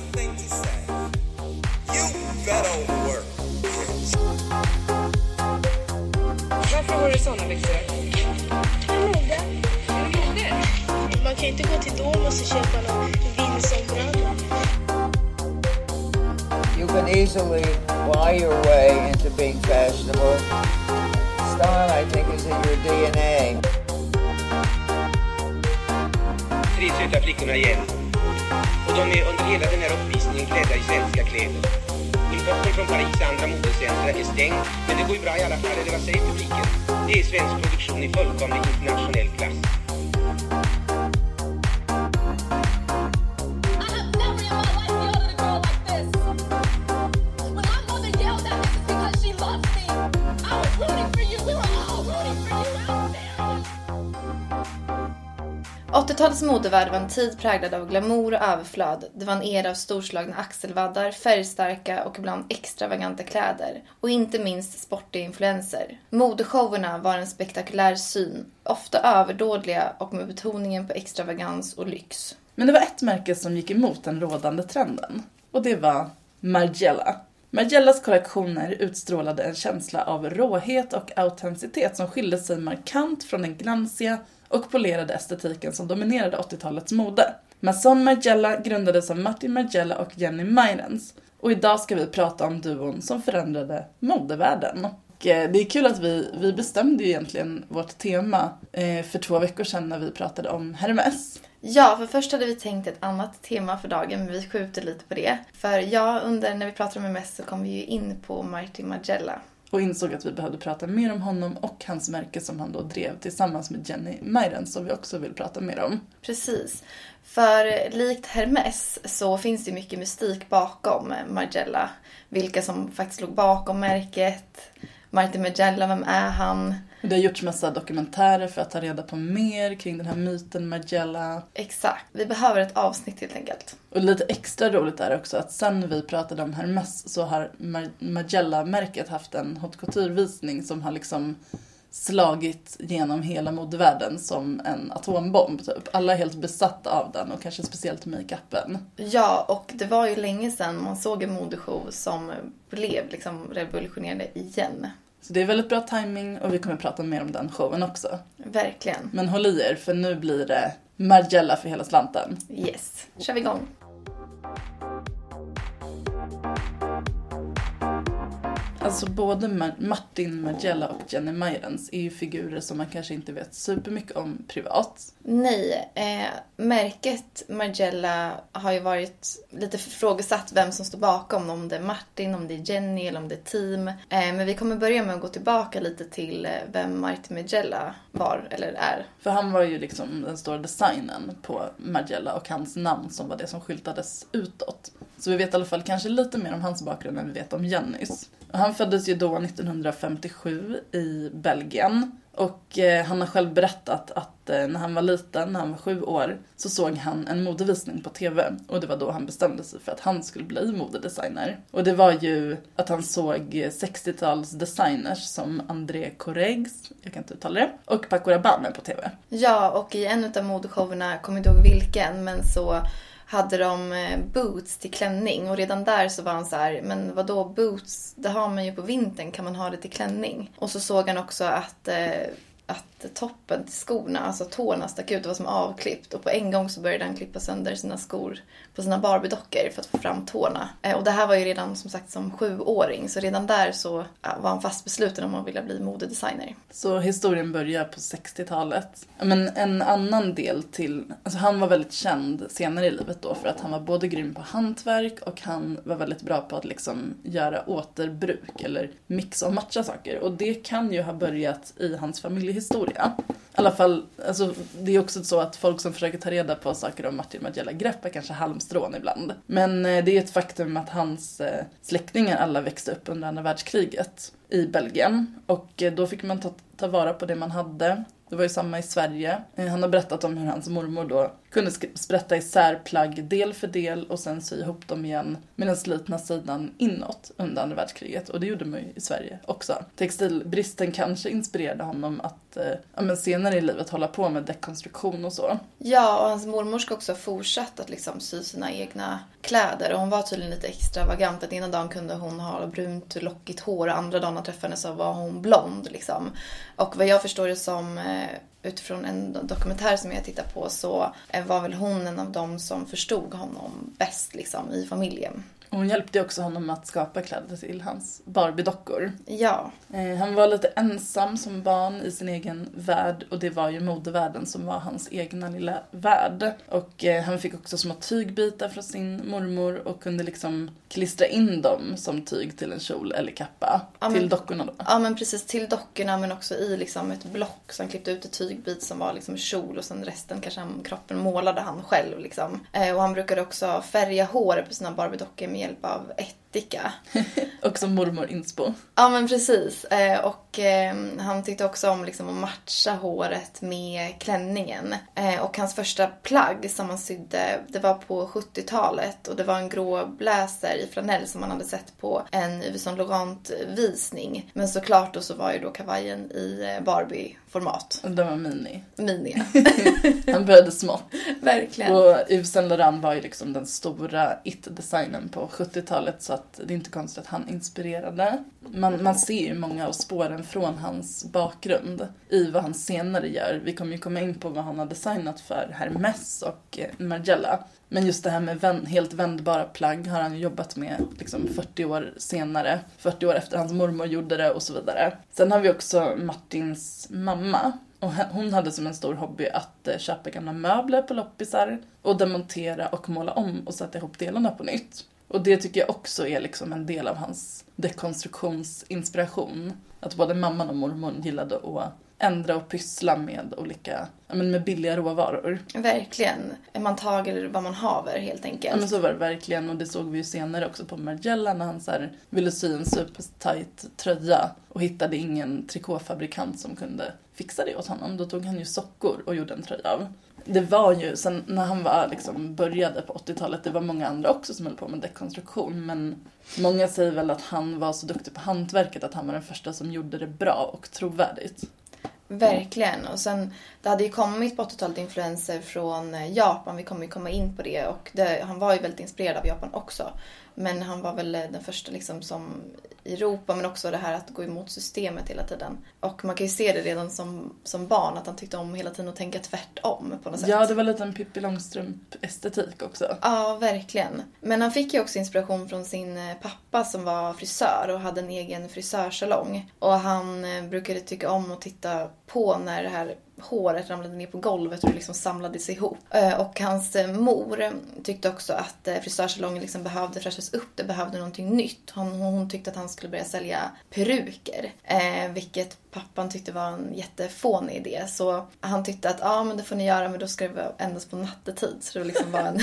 one thing to say. You better work. Varför har du såna byxor? Mode. Är det mode? Man kan ju inte gå till Domus och köpa någon vindsombralla. You can easily buy your way into being fashionable. Style, I think, is in your DNA. tre söta flickorna igen. De är under hela den här uppvisningen klädda i svenska kläder. Importen från Paris andra modecentra är stängd, men det går ju bra i alla fall, eller vad säger publiken? Det är svensk produktion i fullkomlig internationell klass. 80-talets modevärld var en tid präglad av glamour och överflöd. Det var en era av storslagna axelvaddar, färgstarka och ibland extravaganta kläder. Och inte minst sportiga influenser. Modeshowerna var en spektakulär syn, ofta överdådliga och med betoningen på extravagans och lyx. Men det var ett märke som gick emot den rådande trenden. Och det var Margiela. Margiellas kollektioner utstrålade en känsla av råhet och autenticitet som skilde sig markant från den glansiga och polerade estetiken som dominerade 80-talets mode. Mason Margiela grundades av Martin Margiela och Jenny Myrens. Och idag ska vi prata om duon som förändrade modevärlden. Och eh, det är kul att vi, vi bestämde egentligen vårt tema eh, för två veckor sedan när vi pratade om Hermes. Ja, för först hade vi tänkt ett annat tema för dagen, men vi skjuter lite på det. För ja, under när vi pratade om MS så kom vi ju in på Martin Margiela och insåg att vi behövde prata mer om honom och hans märke som han då drev tillsammans med Jenny Myren som vi också vill prata mer om. Precis. För likt Hermes så finns det mycket mystik bakom Margiela. Vilka som faktiskt låg bakom märket. Martin Margiela, vem är han? Det har gjorts massa dokumentärer för att ta reda på mer kring den här myten Margiela. Exakt. Vi behöver ett avsnitt helt enkelt. Och lite extra roligt är också att sen vi pratade om Hermes så har Margiela-märket haft en haute couture-visning som har liksom slagit genom hela modevärlden som en atombomb typ. Alla är helt besatta av den och kanske speciellt makeupen. Ja, och det var ju länge sedan man såg en modeshow som blev liksom revolutionerande igen. Så det är väldigt bra timing och vi kommer prata mer om den showen också. Verkligen. Men håll i er för nu blir det Margiela för hela slanten. Yes. kör vi igång. Alltså både Mar- Martin Margiela och Jenny Meirens är ju figurer som man kanske inte vet supermycket om privat. Nej, eh, märket Margiela har ju varit lite frågesatt vem som står bakom. Om det är Martin, om det är Jenny eller om det är team. Eh, men vi kommer börja med att gå tillbaka lite till eh, vem Martin Margiela var eller är. För han var ju liksom den stora designen på Margiela och hans namn som var det som skyltades utåt. Så vi vet i alla fall kanske lite mer om hans bakgrund än vi vet om Jennys. Han föddes ju då 1957 i Belgien. Och eh, han har själv berättat att eh, när han var liten, när han var sju år, så såg han en modevisning på TV. Och det var då han bestämde sig för att han skulle bli modedesigner. Och det var ju att han såg 60-talsdesigners som André Corregs, jag kan inte uttala det, och Paco Rabanne på TV. Ja, och i en av modeshowerna, jag kommer inte ihåg vilken, men så hade de eh, boots till klänning och redan där så var han så här, men vad då boots, det har man ju på vintern, kan man ha det till klänning? Och så såg han också att, eh, att toppen till skorna, alltså tårna stack ut, det var som avklippt och på en gång så började han klippa sönder sina skor på sina barbiedockor för att få fram tårna. Eh, och det här var ju redan som sagt som sjuåring så redan där så var han fast besluten om att vilja bli modedesigner. Så historien börjar på 60-talet. Men en annan del till, alltså han var väldigt känd senare i livet då för att han var både grym på hantverk och han var väldigt bra på att liksom göra återbruk eller mixa och matcha saker. Och det kan ju ha börjat i hans familjehistoria. I alla fall, alltså, det är också så att folk som försöker ta reda på saker om Martin Margiela greppar kanske halmstrån ibland. Men eh, det är ett faktum att hans eh, släktingar alla växte upp under andra världskriget i Belgien. Och eh, då fick man ta, ta vara på det man hade. Det var ju samma i Sverige. Eh, han har berättat om hur hans mormor då kunde sprätta isär plagg del för del och sen sy ihop dem igen med den slitna sidan inåt under andra världskriget. Och det gjorde man ju i Sverige också. Textilbristen kanske inspirerade honom att eh, ja, men senare i livet hålla på med dekonstruktion och så. Ja, och hans mormor ska också ha fortsatt att liksom sy sina egna kläder. Och hon var tydligen lite extravagant. Att ena dagen kunde hon ha brunt lockigt hår och andra dagen när jag träffade henne så var hon blond. Liksom. Och vad jag förstår det som eh, utifrån en dokumentär som jag tittar på så var väl hon en av dem som förstod honom bäst liksom, i familjen. Hon hjälpte också honom att skapa kläder till hans Barbie-dockor. Ja, Eh, Han var lite ensam som barn i sin egen värld och det var ju modevärlden som var hans egna lilla värld. Och eh, han fick också små tygbitar från sin mormor och kunde liksom klistra in dem som tyg till en kjol eller kappa. Ja, men- till dockorna då. Ja men precis till dockorna men också i liksom ett block. Så han klippte ut ett tygbit som var liksom kjol och sen resten kanske han, kroppen målade han själv liksom. Eh, och han brukade också färga håret på sina Barbie-dockor med hjälp av ett Och som mormor inspo. Ja men precis. Eh, och eh, han tyckte också om liksom, att matcha håret med klänningen. Eh, och hans första plagg som han sydde, det var på 70-talet. Och det var en grå blazer i flanell som han hade sett på en Yves Saint Laurent-visning. Men såklart då så var ju då kavajen i Barbie-format. Den var mini. Mini. Han började smått. Verkligen. Och Yves Saint Laurent var ju liksom den stora it-designen på 70-talet så att det är inte konstigt att han inspirerade. Man, man ser ju många av spåren från hans bakgrund i vad han senare gör. Vi kommer ju komma in på vad han har designat för Hermes och eh, Margiela. Men just det här med vän, helt vändbara plagg har han ju jobbat med liksom 40 år senare. 40 år efter hans mormor gjorde det och så vidare. Sen har vi också Martins mamma och hon hade som en stor hobby att eh, köpa gamla möbler på loppisar och demontera och måla om och sätta ihop delarna på nytt. Och det tycker jag också är liksom en del av hans dekonstruktionsinspiration. Att både mamman och mormor gillade att ändra och pyssla med olika, ja men med billiga råvaror. Verkligen. Man tager vad man haver helt Ja enkelt. men så var det verkligen och det såg vi ju senare också på Margiela när han så här ville sy en supertight tröja och hittade ingen trikåfabrikant som kunde fixa det åt honom. Då tog han ju sockor och gjorde en tröja av. Det var ju, sen när han var liksom började på 80-talet, det var många andra också som höll på med dekonstruktion men många säger väl att han var så duktig på hantverket att han var den första som gjorde det bra och trovärdigt. Verkligen. Och sen, det hade ju kommit på 80-talet influenser från eh, Japan. Vi kommer ju komma in på det. Och det, han var ju väldigt inspirerad av Japan också. Men han var väl eh, den första liksom som Europa, men också det här att gå emot systemet hela tiden. Och man kan ju se det redan som, som barn, att han tyckte om hela tiden att tänka tvärtom på något sätt. Ja, det var lite en Pippi Långstrump-estetik också. Ja, verkligen. Men han fick ju också inspiration från sin eh, pappa som var frisör och hade en egen frisörsalong. Och han eh, brukade tycka om att titta på när det här håret ramlade ner på golvet och det liksom samlades ihop. Eh, Och hans mor tyckte också att frisörsalongen liksom behövde fräschas upp. Det behövde någonting nytt. Hon, hon tyckte att han skulle börja sälja peruker. Eh, vilket pappan tyckte var en jättefånig idé. Så han tyckte att ja men det får ni göra men då ska det vara endast på nattetid. Så det liksom var en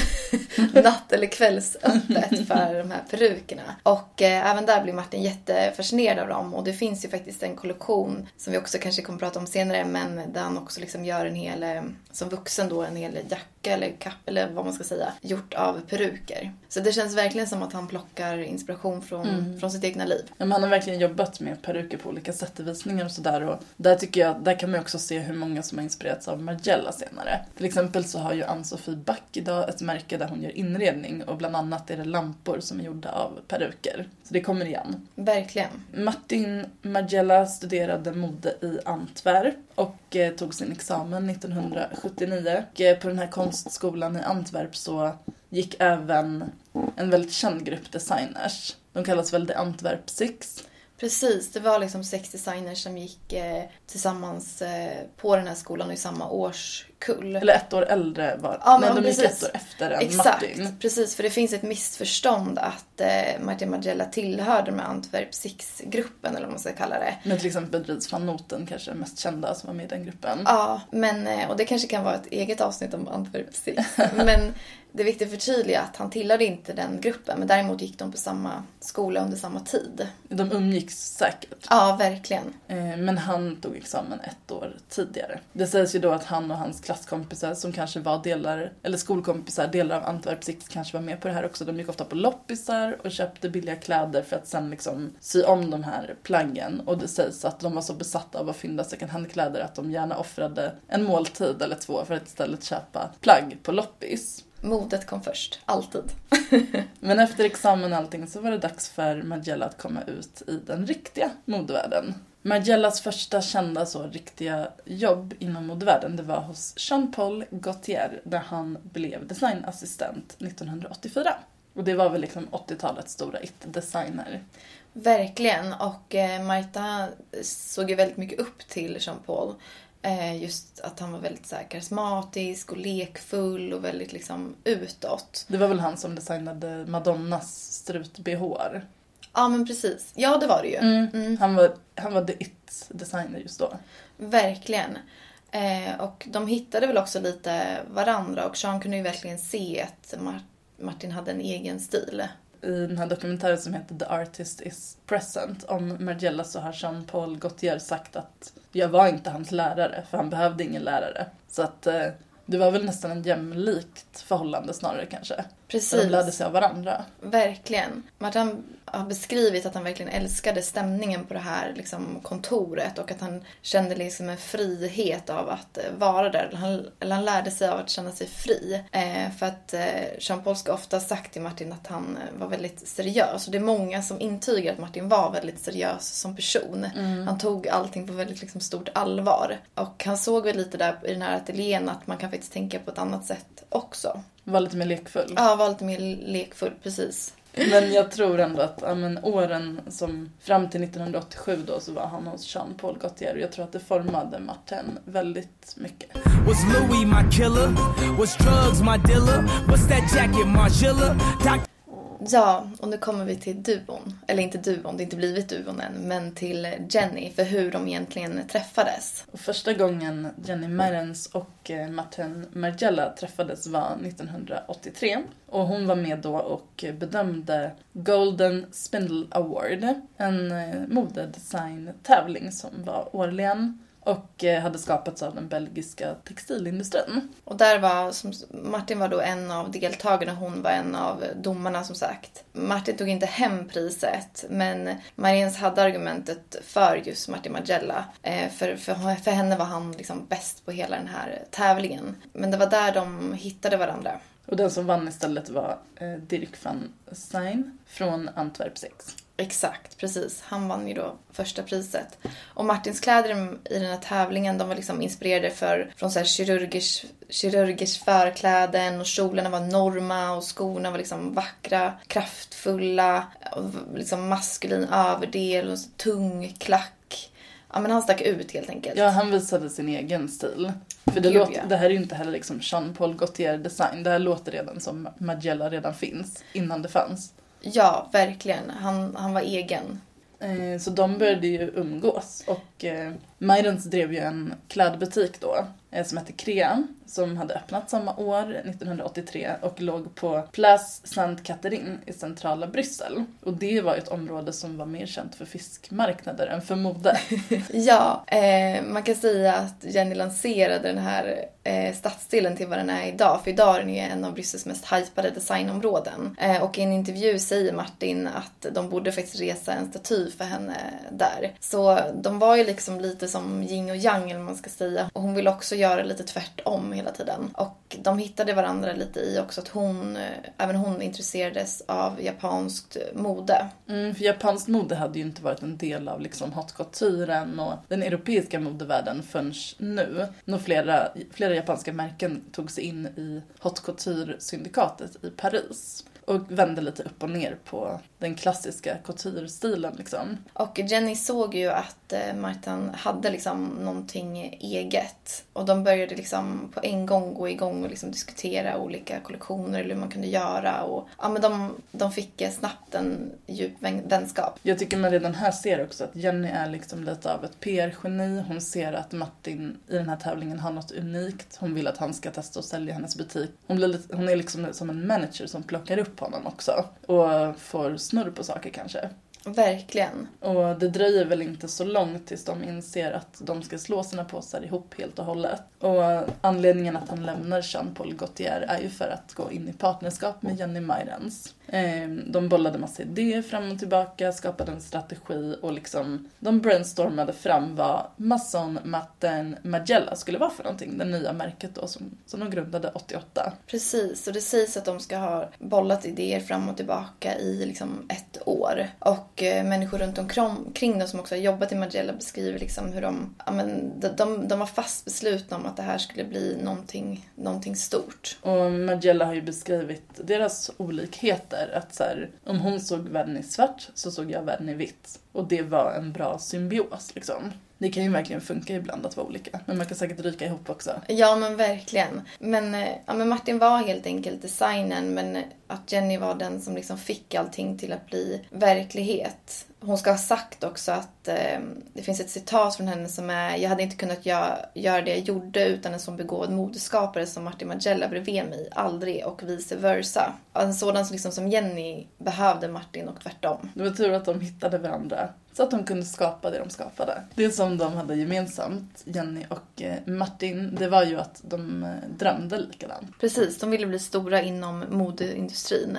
natt eller kvällsöppet för de här perukerna. Och eh, även där blir Martin jättefascinerad av dem. Och det finns ju faktiskt en kollektion som vi också kanske kommer prata om senare. Men där han också liksom gör en hel, eh, som vuxen då, en hel jacka eller kapp eller vad man ska säga. Gjort av peruker. Så det känns verkligen som att han plockar inspiration från, från sitt egna liv. Ja, men han har verkligen jobbat med peruker på olika sätt i visningar och sådär. Och där tycker jag, där kan man ju också se hur många som har inspirerats av Margiela senare. Till exempel så har ju Ann-Sofie Back idag ett märke där hon gör inredning och bland annat är det lampor som är gjorda av peruker. Så det kommer igen. Verkligen. Martin Margiela studerade mode i Antwerp och eh, tog sin examen 1979. Och eh, på den här konstskolan i Antwerp så gick även en väldigt känd grupp designers. De kallas väl The Antwerp Six. Precis, det var liksom sex designers som gick eh, tillsammans eh, på den här skolan och i samma årskull. Eller ett år äldre var Ja, Nej, men de gick precis. ett år efter än Exakt, Martin. precis. För det finns ett missförstånd att eh, Martin Margiela tillhörde med Antwerp Six-gruppen, eller vad man ska kalla det. Men till exempel Dries van Noten kanske är mest kända som var med i den gruppen. Ja, men, eh, och det kanske kan vara ett eget avsnitt om Antwerp Six. men det är viktigt att förtydliga att han tillhörde inte den gruppen, men däremot gick de på samma skola under samma tid. De umgicks säkert. Ja, verkligen. Men han tog examen ett år tidigare. Det sägs ju då att han och hans klasskompisar som kanske var delar, eller skolkompisar, delar av Antwerp Six kanske var med på det här också. De gick ofta på loppisar och köpte billiga kläder för att sen liksom sy om de här plaggen. Och det sägs att de var så besatta av att fynda second hand-kläder att de gärna offrade en måltid eller två för att istället köpa plagg på loppis. Modet kom först, alltid. Men efter examen och allting så var det dags för Margiela att komma ut i den riktiga modevärlden. Margiellas första kända så riktiga jobb inom modevärlden det var hos Jean-Paul Gaultier där han blev designassistent 1984. Och det var väl liksom 80-talets stora it-designer. Verkligen. Och eh, Marta såg ju väldigt mycket upp till Jean-Paul. Eh, just att han var väldigt så här, karismatisk och lekfull och väldigt liksom utåt. Det var väl han som designade Madonnas strut-bh. Ja men precis. Ja det var det ju. Mm. Han var, han var the it-designer just då. Verkligen. Eh, och de hittade väl också lite varandra och Sean kunde ju verkligen se att Mar- Martin hade en egen stil. I den här dokumentären som heter The Artist is Present om Margiela så har Jean-Paul Gaultier sagt att jag var inte hans lärare för han behövde ingen lärare. Så att eh, det var väl nästan en jämlikt förhållande snarare kanske. Där Precis. de lärde sig av varandra. Verkligen. Martin har beskrivit att han verkligen älskade stämningen på det här liksom, kontoret och att han kände liksom en frihet av att eh, vara där. Han, eller han lärde sig av att känna sig fri. Eh, för att eh, Jean-Paul ska ofta sagt till Martin att han eh, var väldigt seriös. Och det är många som intygar att Martin var väldigt seriös som person. Han tog allting på väldigt liksom, stort allvar. Och han såg väl lite där i den här ateljén att man kan faktiskt tänka på ett annat sätt också. Var lite mer lekfull. Ja, var lite mer lekfull, precis. Men jag tror ändå att ja, men, åren som fram till 1987 då så var han hos Jean-Paul Gaultier och jag tror att det formade Martin väldigt mycket. Was Louis my killer? Was drugs my dealer? What's that jacket, Margilla? Ja, och nu kommer vi till duon. Eller inte duon, det har inte blivit duon än, men till Jenny, för hur de egentligen träffades. Och första gången Jenny Merens och eh, Martin Margiela träffades var 1983. Och hon var med då och bedömde Golden Spindle Award. En eh, modedesign-tävling som var årligen och eh, hade skapats av den belgiska textilindustrin. Och där var, som, Martin var då en av deltagarna, hon var en av domarna som sagt. Martin tog inte hem priset, men Mariens hade argumentet för just Martin Margiela. Eh, för, för, för henne var han liksom bäst på hela den här tävlingen. Men det var där de hittade varandra. Och den som vann istället var eh, Dirk van Stein från Antwerp 6. Exakt, precis. Han vann ju då första priset. Och Martins kläder i den här tävlingen, de var liksom inspirerade för, från så här kirurgers, kirurgers förkläden och kjolarna var norma och skorna var liksom vackra, kraftfulla, liksom maskulin överdel och tung klack. Ja men han stack ut helt enkelt. Ja, han visade sin egen stil. För det, Gud, låter, ja. det här är ju inte heller liksom Jean-Paul Gaultier design. Det här låter redan som Margiela redan finns, innan det fanns. Ja, verkligen. Han, han var egen. Eh, Så de började ju umgås och eh, Majdens drev ju en klädbutik då eh, som hette Crea som hade öppnat samma år, 1983 och låg på Place Sainte-Catherine i centrala Bryssel. Och det var ett område som var mer känt för fiskmarknader än för mode. Ja, eh, man kan säga att Jenny lanserade den här eh, stadsdelen till vad den är idag. För idag är den ju en av Bryssels mest hypade designområden. Eh, och i en intervju säger Martin att de borde faktiskt resa en staty för henne där. Så de var ju liksom lite som yin och yang eller vad man ska säga. Och hon ville också göra lite tvärtom hela tiden. Och de hittade varandra lite i också att hon, eh, även hon intresserades av japanskt mode. Mm, för japanskt mode hade ju inte varit en del av liksom haute couturen och den europeiska modevärlden förrän nu. När flera, flera japanska märken tog sig in i haute couture-syndikatet i Paris. Och vände lite upp och ner på den klassiska couture-stilen liksom. Och Jenny såg ju att eh, Martin hade liksom någonting eget. Och de började liksom på en gång gå igång och liksom diskutera olika kollektioner eller hur man kunde göra. Och, ja, men de, de fick eh, snabbt en djup vänskap. Jag tycker man redan här ser också att Jenny är liksom lite av ett PR-geni. Hon ser att Martin i den här tävlingen har något unikt. Hon vill att han ska testa och sälja hennes butik. Hon, blir lite, hon är liksom som en manager som plockar upp honom också. Och får snurr på saker kanske. Verkligen. Och det dröjer väl inte så långt tills de inser att de ska slå sina påsar ihop helt och hållet. Och anledningen att han lämnar Jean-Paul Gaultier är ju för att gå in i partnerskap med Jenny Mairens. Eh, De bollade massa idéer fram och tillbaka, skapade en strategi och liksom de brainstormade fram vad Masson Matten Magella skulle vara för någonting. Det nya märket då som, som de grundade 88. Precis, och det sägs att de ska ha bollat idéer fram och tillbaka i liksom ett år. Och Eh, människor runt omkring dem som också har jobbat i Magella beskriver liksom hur de, ja, men, de, de, de var fast beslutna om att det här skulle bli någonting, någonting stort. Och Magella har ju beskrivit deras olikheter. Att så här, om hon såg världen i svart så såg jag världen i vitt. Och det var en bra symbios liksom. Det kan ju verkligen funka ibland att vara olika. Men man kan säkert ryka ihop också. Ja, men verkligen. Men, eh, ja, men Martin var helt enkelt designen, men att Jenny var den som liksom fick allting till att bli verklighet. Hon ska ha sagt också att eh, det finns ett citat från henne som är Jag hade inte kunnat göra, göra det jag gjorde utan en sån begåvad modeskapare som Martin Magella bredvid mig. Aldrig och vice versa. En sådan som, liksom, som Jenny behövde Martin och tvärtom. Det var tur att de hittade varandra. Så att de kunde skapa det de skapade. Det som de hade gemensamt, Jenny och eh, Martin, det var ju att de eh, drömde likadant. Precis, de ville bli stora inom modeindustrin.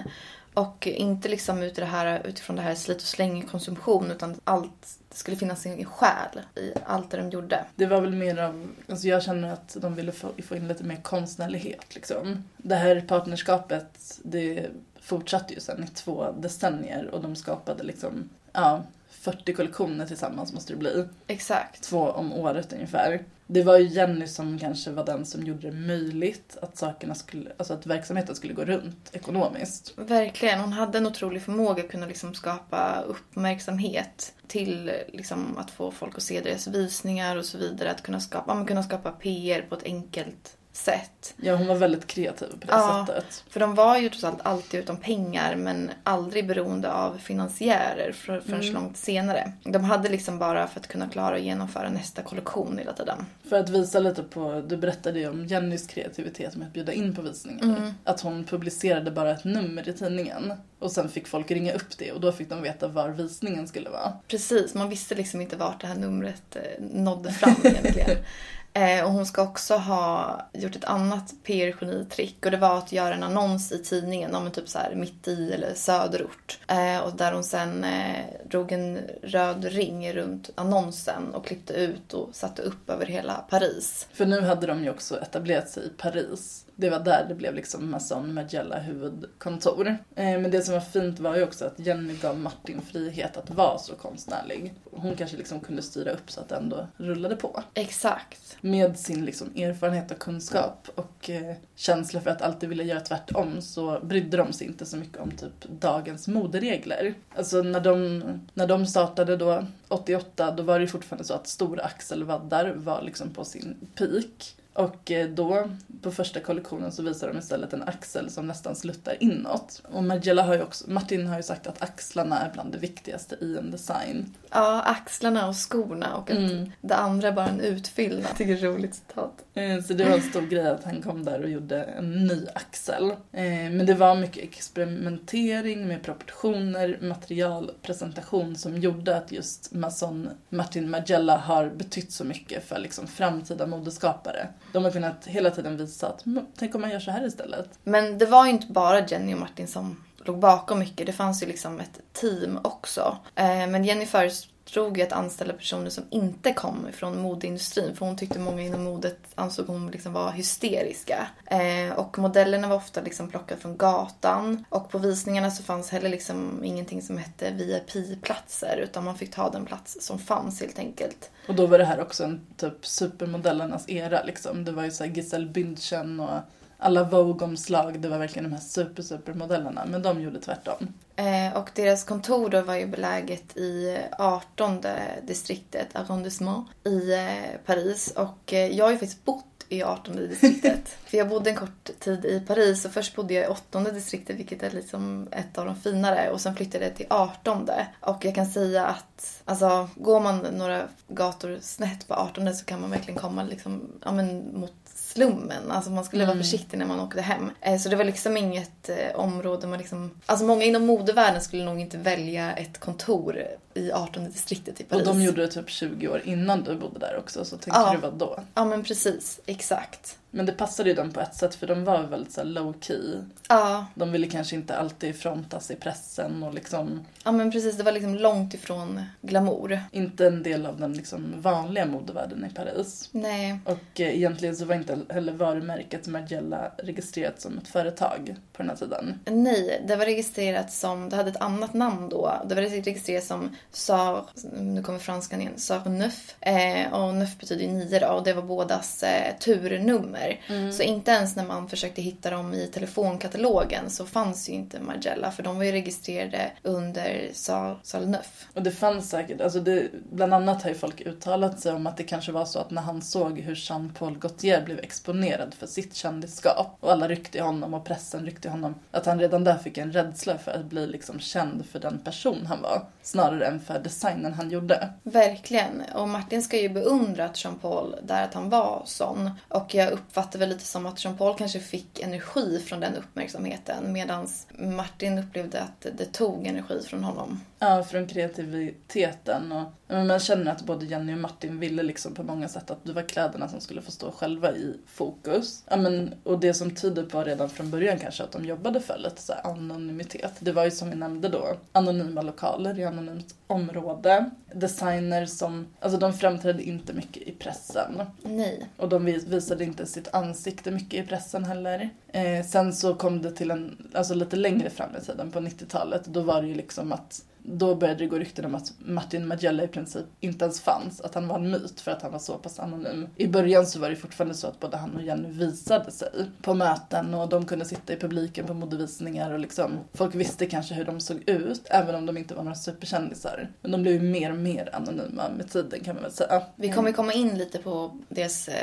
Och inte liksom ut det här, utifrån det här slit och släng konsumtion utan allt, det skulle finnas en själ i allt det de gjorde. Det var väl mer av, alltså jag känner att de ville få, få in lite mer konstnärlighet liksom. Det här partnerskapet, det fortsatte ju sen i två decennier och de skapade liksom, ja, 40 kollektioner tillsammans måste det bli. Exakt. Två om året ungefär. Det var ju Jenny som kanske var den som gjorde det möjligt att sakerna skulle, alltså att verksamheten skulle gå runt ekonomiskt. Verkligen. Hon hade en otrolig förmåga att kunna liksom skapa uppmärksamhet till liksom att få folk att se deras visningar och så vidare. Att kunna skapa, kunna skapa PR på ett enkelt sätt. Ja, hon var väldigt kreativ på det Ja. sättet. För de var ju trots allt alltid utan pengar men aldrig beroende av finansiärer för, förrän Mm. långt senare. De hade liksom bara för att kunna klara att genomföra nästa kollektion hela tiden. För att visa lite på, du berättade ju om Jennys kreativitet med att bjuda in på visningar. Mm. Att hon publicerade bara ett nummer i tidningen. Och sen fick folk ringa upp det och då fick de veta var visningen skulle vara. Precis, man visste liksom inte vart det här numret eh, nådde fram egentligen. Eh, och hon ska också ha gjort ett annat PR-genitrick och det var att göra en annons i tidningen, om typ så här mitt i eller söderort. Eh, och där hon sen eh, drog en röd ring runt annonsen och klippte ut och satte upp över hela Paris. För nu hade de ju också etablerat sig i Paris. Det var där det blev liksom Masson Magella huvudkontor. Eh, Men det som var fint var ju också att Jenny gav Martin frihet att vara så konstnärlig. Hon kanske liksom kunde styra upp så att det ändå rullade på. Exakt. Med sin liksom erfarenhet och kunskap och eh, känsla för att alltid vilja göra tvärtom så brydde de sig inte så mycket om typ dagens moderegler. Alltså när de, när de startade då, 88, då var det fortfarande så att stora axelvaddar var liksom på sin peak. Och eh, då, på första kollektionen, så visar de istället en axel som nästan sluttar inåt. Och Margiela har ju också, Martin har ju sagt att axlarna är bland det viktigaste i en design. Ja, axlarna och skorna och att Mm. det andra bara en utfyllnad. Jag tycker det är ett roligt citat. Eh, Så det var en stor grej att han kom där och gjorde en ny axel. Eh, Men det var mycket experimentering med proportioner, material, presentation som gjorde att just Mason Martin Magella har betytt så mycket för liksom framtida modeskapare. De har kunnat hela tiden visa att "Mm, tänk om man gör så här istället. Men det var ju inte bara Jenny och Martin som låg bakom mycket. Det fanns ju liksom ett team också. Eh, men Jenny föreslog ju att anställa personer som inte kom från modeindustrin. För hon tyckte många inom modet ansåg hon liksom var hysteriska. Eh, och modellerna var ofta liksom plockade från gatan. Och på visningarna så fanns heller liksom ingenting som hette VIP-platser. Utan man fick ta den plats som fanns helt enkelt. Och då var det här också en typ supermodellernas era liksom. Det var ju såhär Giselle Bündchen och alla Vogue-omslag, det var verkligen de här super supermodellerna. Men de gjorde tvärtom. Eh, och deras kontor då var ju beläget i 18 distriktet, arrondissement, i eh, Paris. Och eh, jag har ju faktiskt bott i 18 distriktet. För jag bodde en kort tid i Paris och först bodde jag i 8 distriktet vilket är liksom ett av de finare och sen flyttade jag till 18 Och jag kan säga att alltså, går man några gator snett på 18 så kan man verkligen komma liksom, ja, men, mot slummen. Alltså man skulle vara försiktig när man åkte hem. Eh, Så det var liksom inget eh, område man liksom... Alltså många inom modevärlden skulle nog inte välja ett kontor i 18 distriktet i Och Paris. de gjorde det typ 20 år innan du bodde där också, så tänkte Ja. du vad då? Ja men precis, exakt. Men det passade ju dem på ett sätt för de var väldigt så low key. Ja, De ville kanske inte alltid frontas i pressen och liksom ja men precis. Det var liksom långt ifrån glamour. inte en del av den liksom vanliga modevärlden i Paris. Nej. Och eh, egentligen så var inte heller varumärket Margiela registrerat som ett företag på den här tiden. Nej, det var registrerat som, det hade ett annat namn då. Det var registrerat som Sar, nu kommer franskan igen, Sar Neuf. Eh, och Neuf betyder ju nio då och det var bådas eh, turnummer. Så inte ens när man försökte hitta dem i telefonkatalogen så fanns ju inte Margiela för de var ju registrerade under Sar, Sar Neuf. Och det fanns säkert, alltså det, bland annat har ju folk uttalat sig om att det kanske var så att när han såg hur Jean-Paul Gaultier blev exponerad för sitt kändisskap och alla ryckte i honom och pressen ryckte i honom, att han redan där fick en rädsla för att bli liksom känd för den person han var, snarare än för designen han gjorde. Verkligen. Och Martin ska ju beundra att Jean-Paul där att han var sån. Och jag uppfattar väl lite som att Jean-Paul kanske fick energi från den uppmärksamheten medan Martin upplevde att det tog energi från honom. Ja, från kreativiteten och men man känner att både Jenny och Martin ville liksom på många sätt att det var kläderna som skulle få stå själva i fokus. Ja, men, och det som tyder på redan från början kanske att de jobbade för lite så anonymitet. Det var ju som vi nämnde då, anonyma lokaler i anonymt område. Designers som, alltså de framträdde inte mycket i pressen. Nej. Och de vis- visade inte sitt ansikte mycket i pressen heller. Eh, sen så kom det till en, alltså lite längre fram i tiden, på 90-talet, då var det ju liksom att då började det gå rykten om att Martin Margiela i princip inte ens fanns, att han var en myt för att han var så pass anonym. I början så var det fortfarande så att både han och Jenny visade sig på möten och de kunde sitta i publiken på modevisningar och liksom folk visste kanske hur de såg ut, även om de inte var några superkändisar. Men de blev ju mer och mer anonyma med tiden kan man väl säga. Vi kommer komma in lite på deras eh,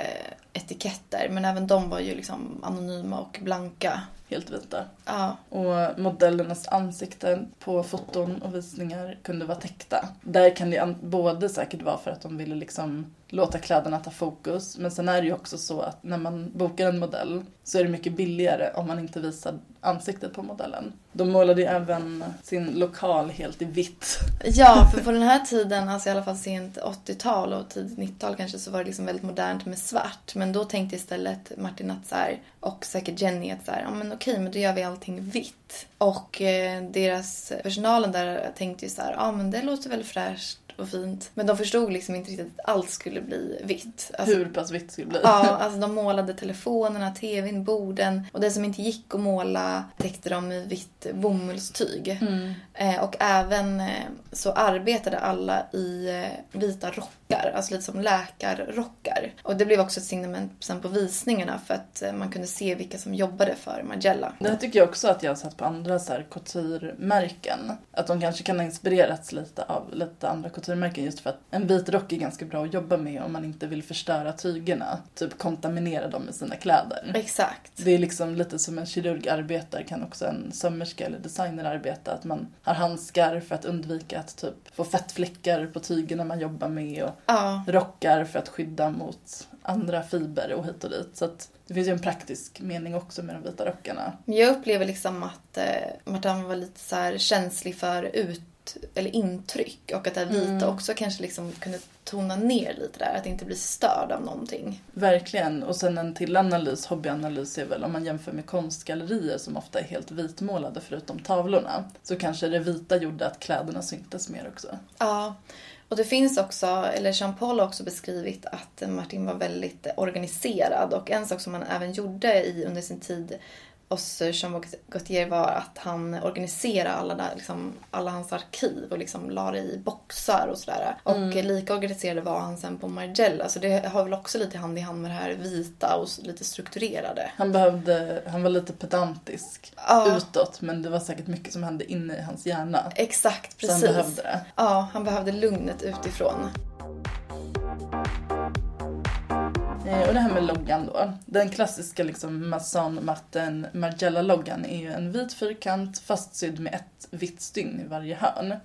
etiketter men även de var ju liksom anonyma och blanka. Helt vita. Ja, Och modellernas ansikten på foton och visningar kunde vara täckta. Där kan det både säkert vara för att de ville liksom låta kläderna ta fokus. Men sen är det ju också så att när man bokar en modell så är det mycket billigare om man inte visar ansiktet på modellen. De målade ju även sin lokal helt i vitt. Ja, för på den här tiden, alltså i alla fall sent 80-tal och tidigt 90-tal kanske, så var det liksom väldigt modernt med svart. Men då tänkte istället Martin att så här, och säkert Jenny att så här, ja men okej, men då gör vi allting vitt. Och eh, deras, personalen där tänkte ju så här, ja men det låter väl fräscht och fint. Men de förstod liksom inte riktigt att allt skulle bli vitt. Alltså, Hur pass vitt skulle det bli. Ja, alltså de målade telefonerna, tvn, borden och det som inte gick att måla täckte de i vitt bomullstyg. Eh, och även eh, så arbetade alla i eh, vita rockar, alltså lite som läkarrockar. Och det blev också ett signalement sen på visningarna för att eh, man kunde se vilka som jobbade för Margiela. Det här tycker jag också att jag har sett på andra så här couture-märken. Att de kanske kan ha inspirerats lite av lite andra couture-märken just för att en vit rock är ganska bra att jobba med om man inte vill förstöra tygerna. Typ kontaminera dem med sina kläder. Exakt. Det är liksom lite som en kirurg arbetar kan också en sömmerska eller designer arbeta. Att man har handskar för att undvika att typ få fettfläckar på tygerna man jobbar med och Ja, rockar för att skydda mot andra fiber och hit och dit. Så att det finns ju en praktisk mening också med de vita rockarna. jag upplever liksom att eh, Martin var lite så känslig för ut eller intryck och att det här vita också kanske liksom kunde tona ner lite där, att inte bli störd av någonting. Verkligen. Och sen en till analys, hobbyanalys är väl om man jämför med konstgallerier som ofta är helt vitmålade förutom tavlorna. Så kanske det vita gjorde att kläderna syntes mer också. Ja, och det finns också, eller Jean-Paul har också beskrivit att Martin var väldigt organiserad och en sak som han även gjorde i, under sin tid hos Jean Gaultier var att han organiserade alla, där, liksom, alla hans arkiv och liksom la det i boxar och sådär. Och lika organiserad var han sen på Margiela så det har väl också lite hand i hand med det här vita och lite strukturerade. Han behövde, han var lite pedantisk Ja. utåt men det var säkert mycket som hände inne i hans hjärna. Exakt, Så han precis. behövde det. Ja, han behövde lugnet utifrån. Eh, Och det här med loggan då. Den klassiska liksom Masson Martin Margiela-loggan är ju en vit fyrkant fastsydd med ett vitt stygn i varje hörn.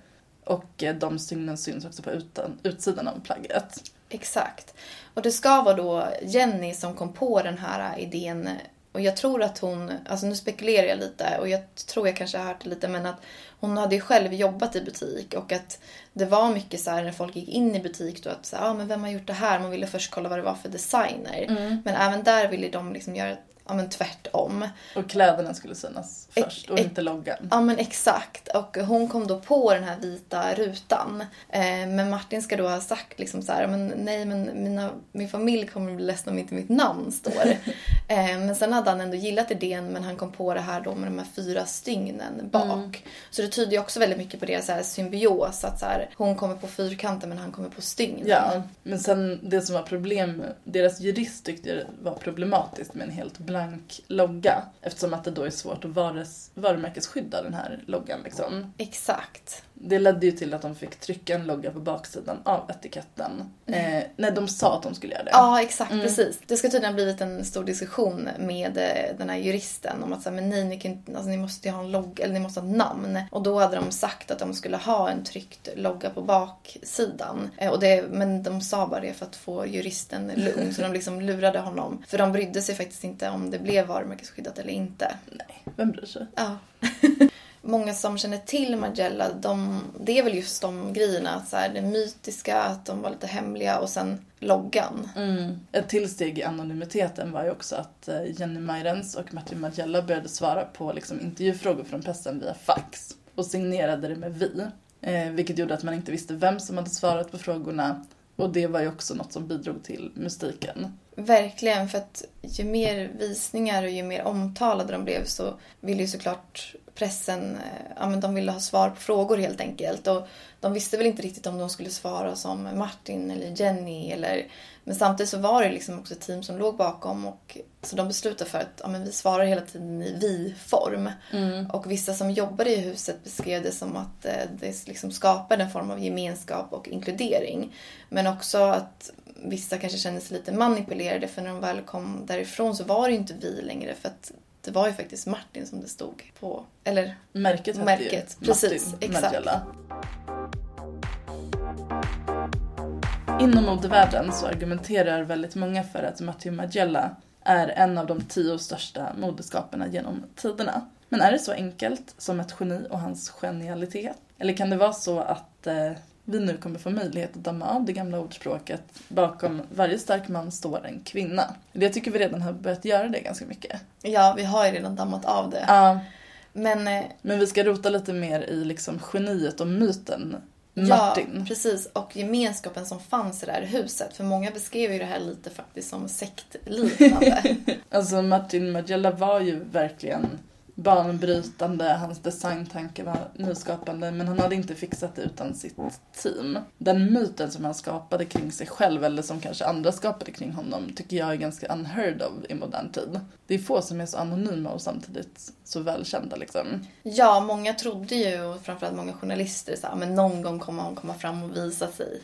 Och eh, de stygnen syns också på utan, utsidan av plagget. Exakt. Och det ska vara då Jenny som kom på den här idén. Och jag tror att hon, alltså nu spekulerar jag lite och jag tror jag kanske har hört det lite men att hon hade ju själv jobbat i butik och att det var mycket så här när folk gick in i butik då att så ah, men vem har gjort det här? Man ville först kolla vad det var för designer. Men även där ville de liksom göra ja, men tvärtom. Och kläderna skulle synas först och inte loggan. Ja men exakt. Och hon kom då på den här vita rutan. Eh, men Martin ska då ha sagt liksom så här, men nej men mina, min familj kommer bli ledsna om inte mitt namn står. eh, men sen hade han ändå gillat idén men han kom på det här då med de här fyra stygnen bak. Så det tyder ju också väldigt mycket på deras så här symbios. Att så här, hon kommer på fyrkanten men han kommer på stygnen. Ja, men sen det som var problem, deras jurist tyckte det var problematiskt med en helt blank logga. Eftersom att det då är svårt att varus, varumärkesskydda den här loggan liksom. Exakt. Det ledde ju till att de fick trycka en logga på baksidan av etiketten. Eh, nej, de sa att de skulle göra det. Ja, exakt. Precis. Det ska tydligen ha blivit en stor diskussion med eh, den här juristen om att säga, men nej, ni, kan, alltså, ni måste ha en logga, eller ni måste ha ett namn. Och då hade de sagt att de skulle ha en tryckt logga på baksidan. Eh, Och det, men de sa bara det för att få juristen lugn. Så de liksom lurade honom. För de brydde sig faktiskt inte om det blev varumärkesskyddat eller inte. Nej, vem bryr sig? Ja. Många som känner till Magella, de, det är väl just de grejerna. Så här, det mytiska, att de var lite hemliga och sen loggan. Ett till steg i anonymiteten var ju också att eh, Jenny Mayrens och Martin Magella började svara på liksom, intervjufrågor från pressen via fax och signerade det med vi. Eh, vilket gjorde att man inte visste vem som hade svarat på frågorna och det var ju också något som bidrog till mystiken. Verkligen, för att ju mer visningar och ju mer omtalade de blev så ville ju såklart pressen, eh, ja men de ville ha svar på frågor helt enkelt. Och de visste väl inte riktigt om de skulle svara som Martin eller Jenny eller... Men samtidigt så var det liksom också ett team som låg bakom och så de beslutade för att ja, men vi svarar hela tiden i vi-form. Och vissa som jobbade i huset beskrev det som att eh, det liksom skapade en form av gemenskap och inkludering. Men också att vissa kanske kände sig lite manipulerade för när de väl kom därifrån så var det ju inte vi längre för att det var ju faktiskt Martin som det stod på. Eller Märket hette Märket, ju precis, Martin exakt. Inom modevärlden så argumenterar väldigt många för att Martin Magella är en av de tio största modeskaparna genom tiderna. Men är det så enkelt som ett geni och hans genialitet? Eller kan det vara så att eh, vi nu kommer få möjlighet att damma av det gamla ordspråket bakom varje stark man står en kvinna? Jag tycker vi redan har börjat göra det ganska mycket. ja, vi har ju redan dammat av det. Ja, Men eh, men vi ska rota lite mer i liksom geniet och myten ja, Martin. precis. Och gemenskapen som fanns i det här huset. För många beskrev ju det här lite faktiskt som sektliknande. Alltså Martin Magella var ju verkligen banbrytande, hans designtanke var nyskapande men han hade inte fixat det utan sitt team. Den myten som han skapade kring sig själv eller som kanske andra skapade kring honom tycker jag är ganska unheard of i modern tid. Det är få som är så anonyma och samtidigt så välkända liksom. Ja, många trodde ju, och framförallt många journalister, så här, men någon gång kommer hon komma fram och visa sig.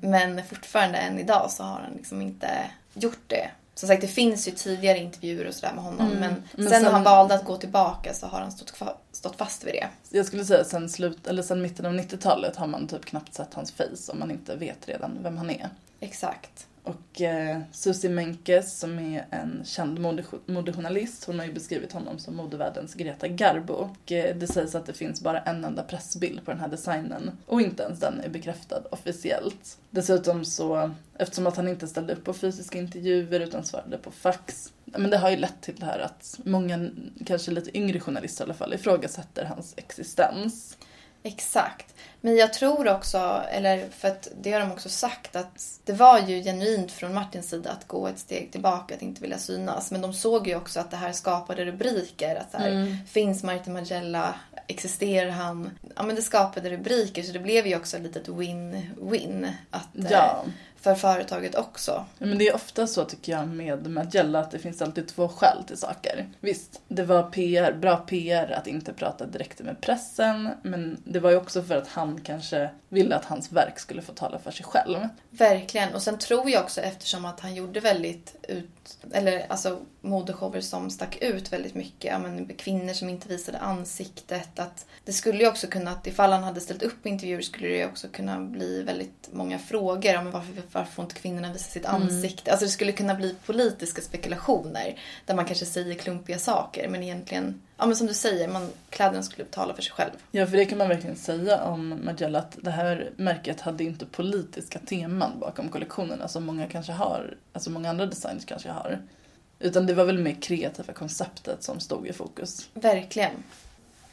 Men fortfarande än idag så har han liksom inte gjort det. Som sagt, det finns ju tidigare intervjuer och sådär med honom. Men, Men sen när sen- han valde att gå tillbaka så har han stått, stått fast vid det. Jag skulle säga sen, slut, eller sen mitten av 90-talet har man typ knappt sett hans face om man inte vet redan vem han är. Exakt. Och eh, Susie Menkes som är en känd mode, modejournalist, hon har ju beskrivit honom som modevärldens Greta Garbo. Och eh, det sägs att det finns bara en enda pressbild på den här designen. Och inte ens den är bekräftad officiellt. Dessutom så, eftersom att han inte ställde upp på fysiska intervjuer utan svarade på fax. Men det har ju lett till det här att många, kanske lite yngre journalister i alla fall, ifrågasätter hans existens. Exakt. Men jag tror också, eller för att det har de också sagt, att det var ju genuint från Martins sida att gå ett steg tillbaka, att inte vilja synas. Men de såg ju också att det här skapade rubriker. Att så här, Finns Martin Magella? Existerar han? Ja, men det skapade rubriker, så det blev ju också ett litet win-win. Att, eh, Ja. För företaget också. Ja, Men det är ofta så tycker jag med Magella att det finns alltid två skäl till saker. Visst, det var PR, bra PR att inte prata direkt med pressen men det var ju också för att han kanske ville att hans verk skulle få tala för sig själv. Verkligen. Och sen tror jag också eftersom att han gjorde väldigt ut, eller alltså modeshower som stack ut väldigt mycket. Ja, men kvinnor som inte visade ansiktet. Att det skulle ju också kunna, att ifall han hade ställt upp intervjuer skulle det ju också kunna bli väldigt många frågor om varför, varför får inte kvinnorna visa sitt ansikte? Alltså det skulle kunna bli politiska spekulationer där man kanske säger klumpiga saker men egentligen, ja men som du säger, man, kläderna skulle betala för sig själv. Ja, för det kan man verkligen säga om Margiela att det här märket hade inte politiska teman bakom kollektionerna som många kanske har, alltså många andra designers kanske har. Utan det var väl mer kreativa konceptet som stod i fokus. Verkligen.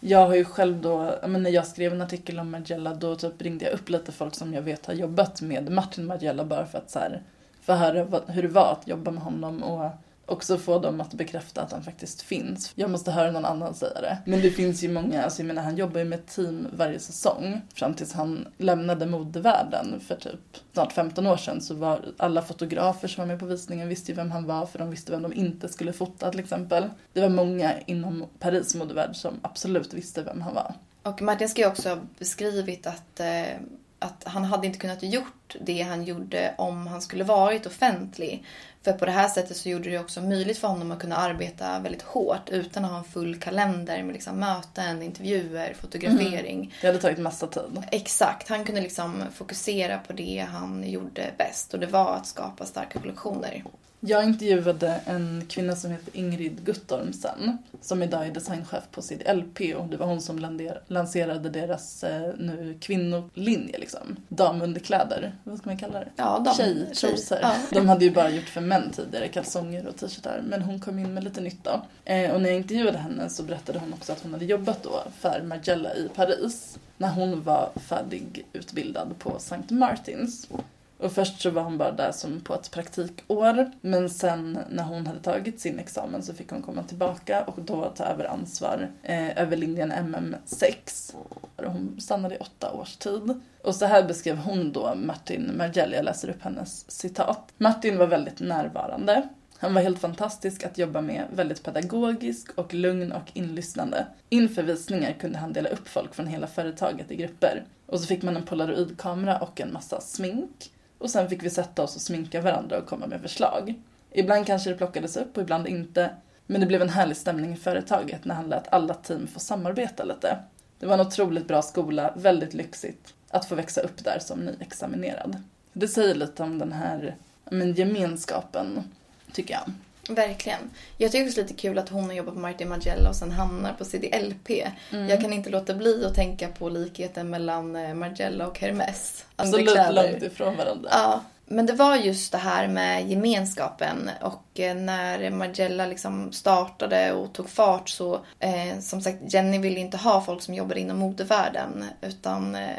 Jag har ju själv då, men när jag skrev en artikel om Margiela då typ ringde jag upp lite folk som jag vet har jobbat med Martin Margiela bara för att så här, få höra hur det var att jobba med honom och också få dem att bekräfta att han faktiskt finns. Jag måste höra någon annan säga det. Men det finns ju många, alltså jag menar han jobbar ju med ett team varje säsong. Fram tills han lämnade modevärlden för typ snart 15 år sedan så var alla fotografer som var med på visningen visste ju vem han var för de visste vem de inte skulle fota till exempel. Det var många inom Paris modevärld som absolut visste vem han var. Och Martin ska ju också ha beskrivit att, eh, att han hade inte kunnat gjort det han gjorde om han skulle varit offentlig. För på det här sättet så gjorde det också möjligt för honom att kunna arbeta väldigt hårt utan att ha en full kalender med liksom möten, intervjuer, fotografering. Det hade tagit massa tid. Exakt, han kunde liksom fokusera på det han gjorde bäst och det var att skapa starka kollektioner. Jag intervjuade en kvinna som heter Ingrid Guttormsen som idag är designchef på CDLP och det var hon som lanserade deras eh, nu kvinnolinje liksom. Damunderkläder, vad ska man kalla det? Ja, dam- Tjej, tjej- trosor. ja. De hade ju bara gjort för män tidigare, kalsonger och t-shirtar. Men hon kom in med lite nytt då. Eh, och när jag intervjuade henne så berättade hon också att hon hade jobbat då för Margiela i Paris. När hon var färdigutbildad på St. Martins. Och först så var hon bara där som på ett praktikår. Men sen när hon hade tagit sin examen så fick hon komma tillbaka och då ta över ansvar eh, över linjen MM6. Hon stannade i åtta års tid. Och så här beskrev hon då Martin Margelli, jag läser upp hennes citat. Martin var väldigt närvarande. Han var helt fantastisk att jobba med, väldigt pedagogisk och lugn och inlyssnande. Inför visningar kunde han dela upp folk från hela företaget i grupper. Och så fick man en polaroidkamera och en massa smink. Och sen fick vi sätta oss och sminka varandra och komma med förslag. Ibland kanske det plockades upp och ibland inte. Men det blev en härlig stämning i företaget när han lät alla team få samarbeta lite. Det var en otroligt bra skola, väldigt lyxigt att få växa upp där som nyexaminerad. Det säger lite om den här men, gemenskapen, tycker jag. Verkligen. Jag tycker också lite kul att hon har jobbat på Martin Margiela och sen hamnar på CDLP. Jag kan inte låta bli att tänka på likheten mellan eh, Margiela och Hermes. Absolut Underkläder. långt ifrån varandra. Ja, men det var just det här med gemenskapen och eh, när Margiela liksom startade och tog fart så, eh, som sagt, Jenny ville inte ha folk som jobbade inom modevärlden utan eh,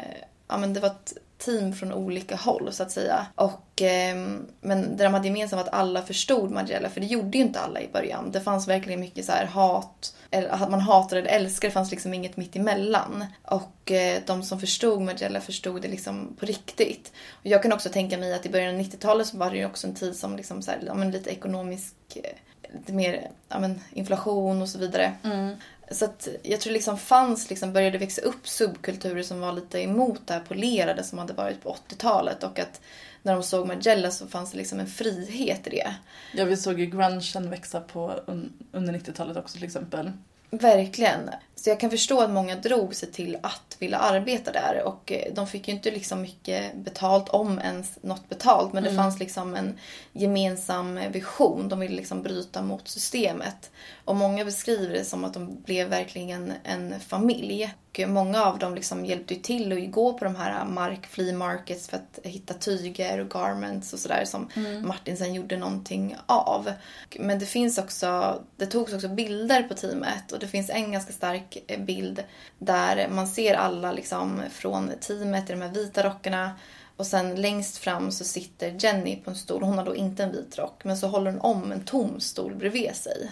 ja, men det var ett team från olika håll så att säga. Och, eh, men det de hade gemensamt var att alla förstod Margiela för det gjorde ju inte alla i början. Det fanns verkligen mycket så här hat, eller att man hatade eller älskade, det fanns liksom inget mitt emellan. Och eh, de som förstod Margiela förstod det liksom på riktigt. Och jag kan också tänka mig att i början av 90-talet så var det ju också en tid som liksom så här, ja, men lite ekonomisk, eh, lite mer ja, men inflation och så vidare. Mm. Så att jag tror det liksom fanns, liksom började växa upp subkulturer som var lite emot det här polerade som hade varit på 80-talet och att när de såg Margiela så fanns det liksom en frihet i det. Ja, vi såg ju grungen växa på un- under 90-talet också till exempel. Verkligen. Så jag kan förstå att många drog sig till att vilja arbeta där och eh, de fick ju inte liksom mycket betalt om ens något betalt men det fanns liksom en gemensam vision. De ville liksom bryta mot systemet. Och många beskriver det som att de blev verkligen en familj. Och många av dem liksom hjälpte ju till att gå på de här mark flea markets för att hitta tyger och garments och sådär som Martin sen gjorde någonting av. Men det finns också, det togs också bilder på teamet och det finns en ganska stark eh, bild där man ser alla liksom från teamet i de här vita rockarna och sen längst fram så sitter Jenny på en stol. Hon har då inte en vit rock men så håller hon om en tom stol bredvid sig.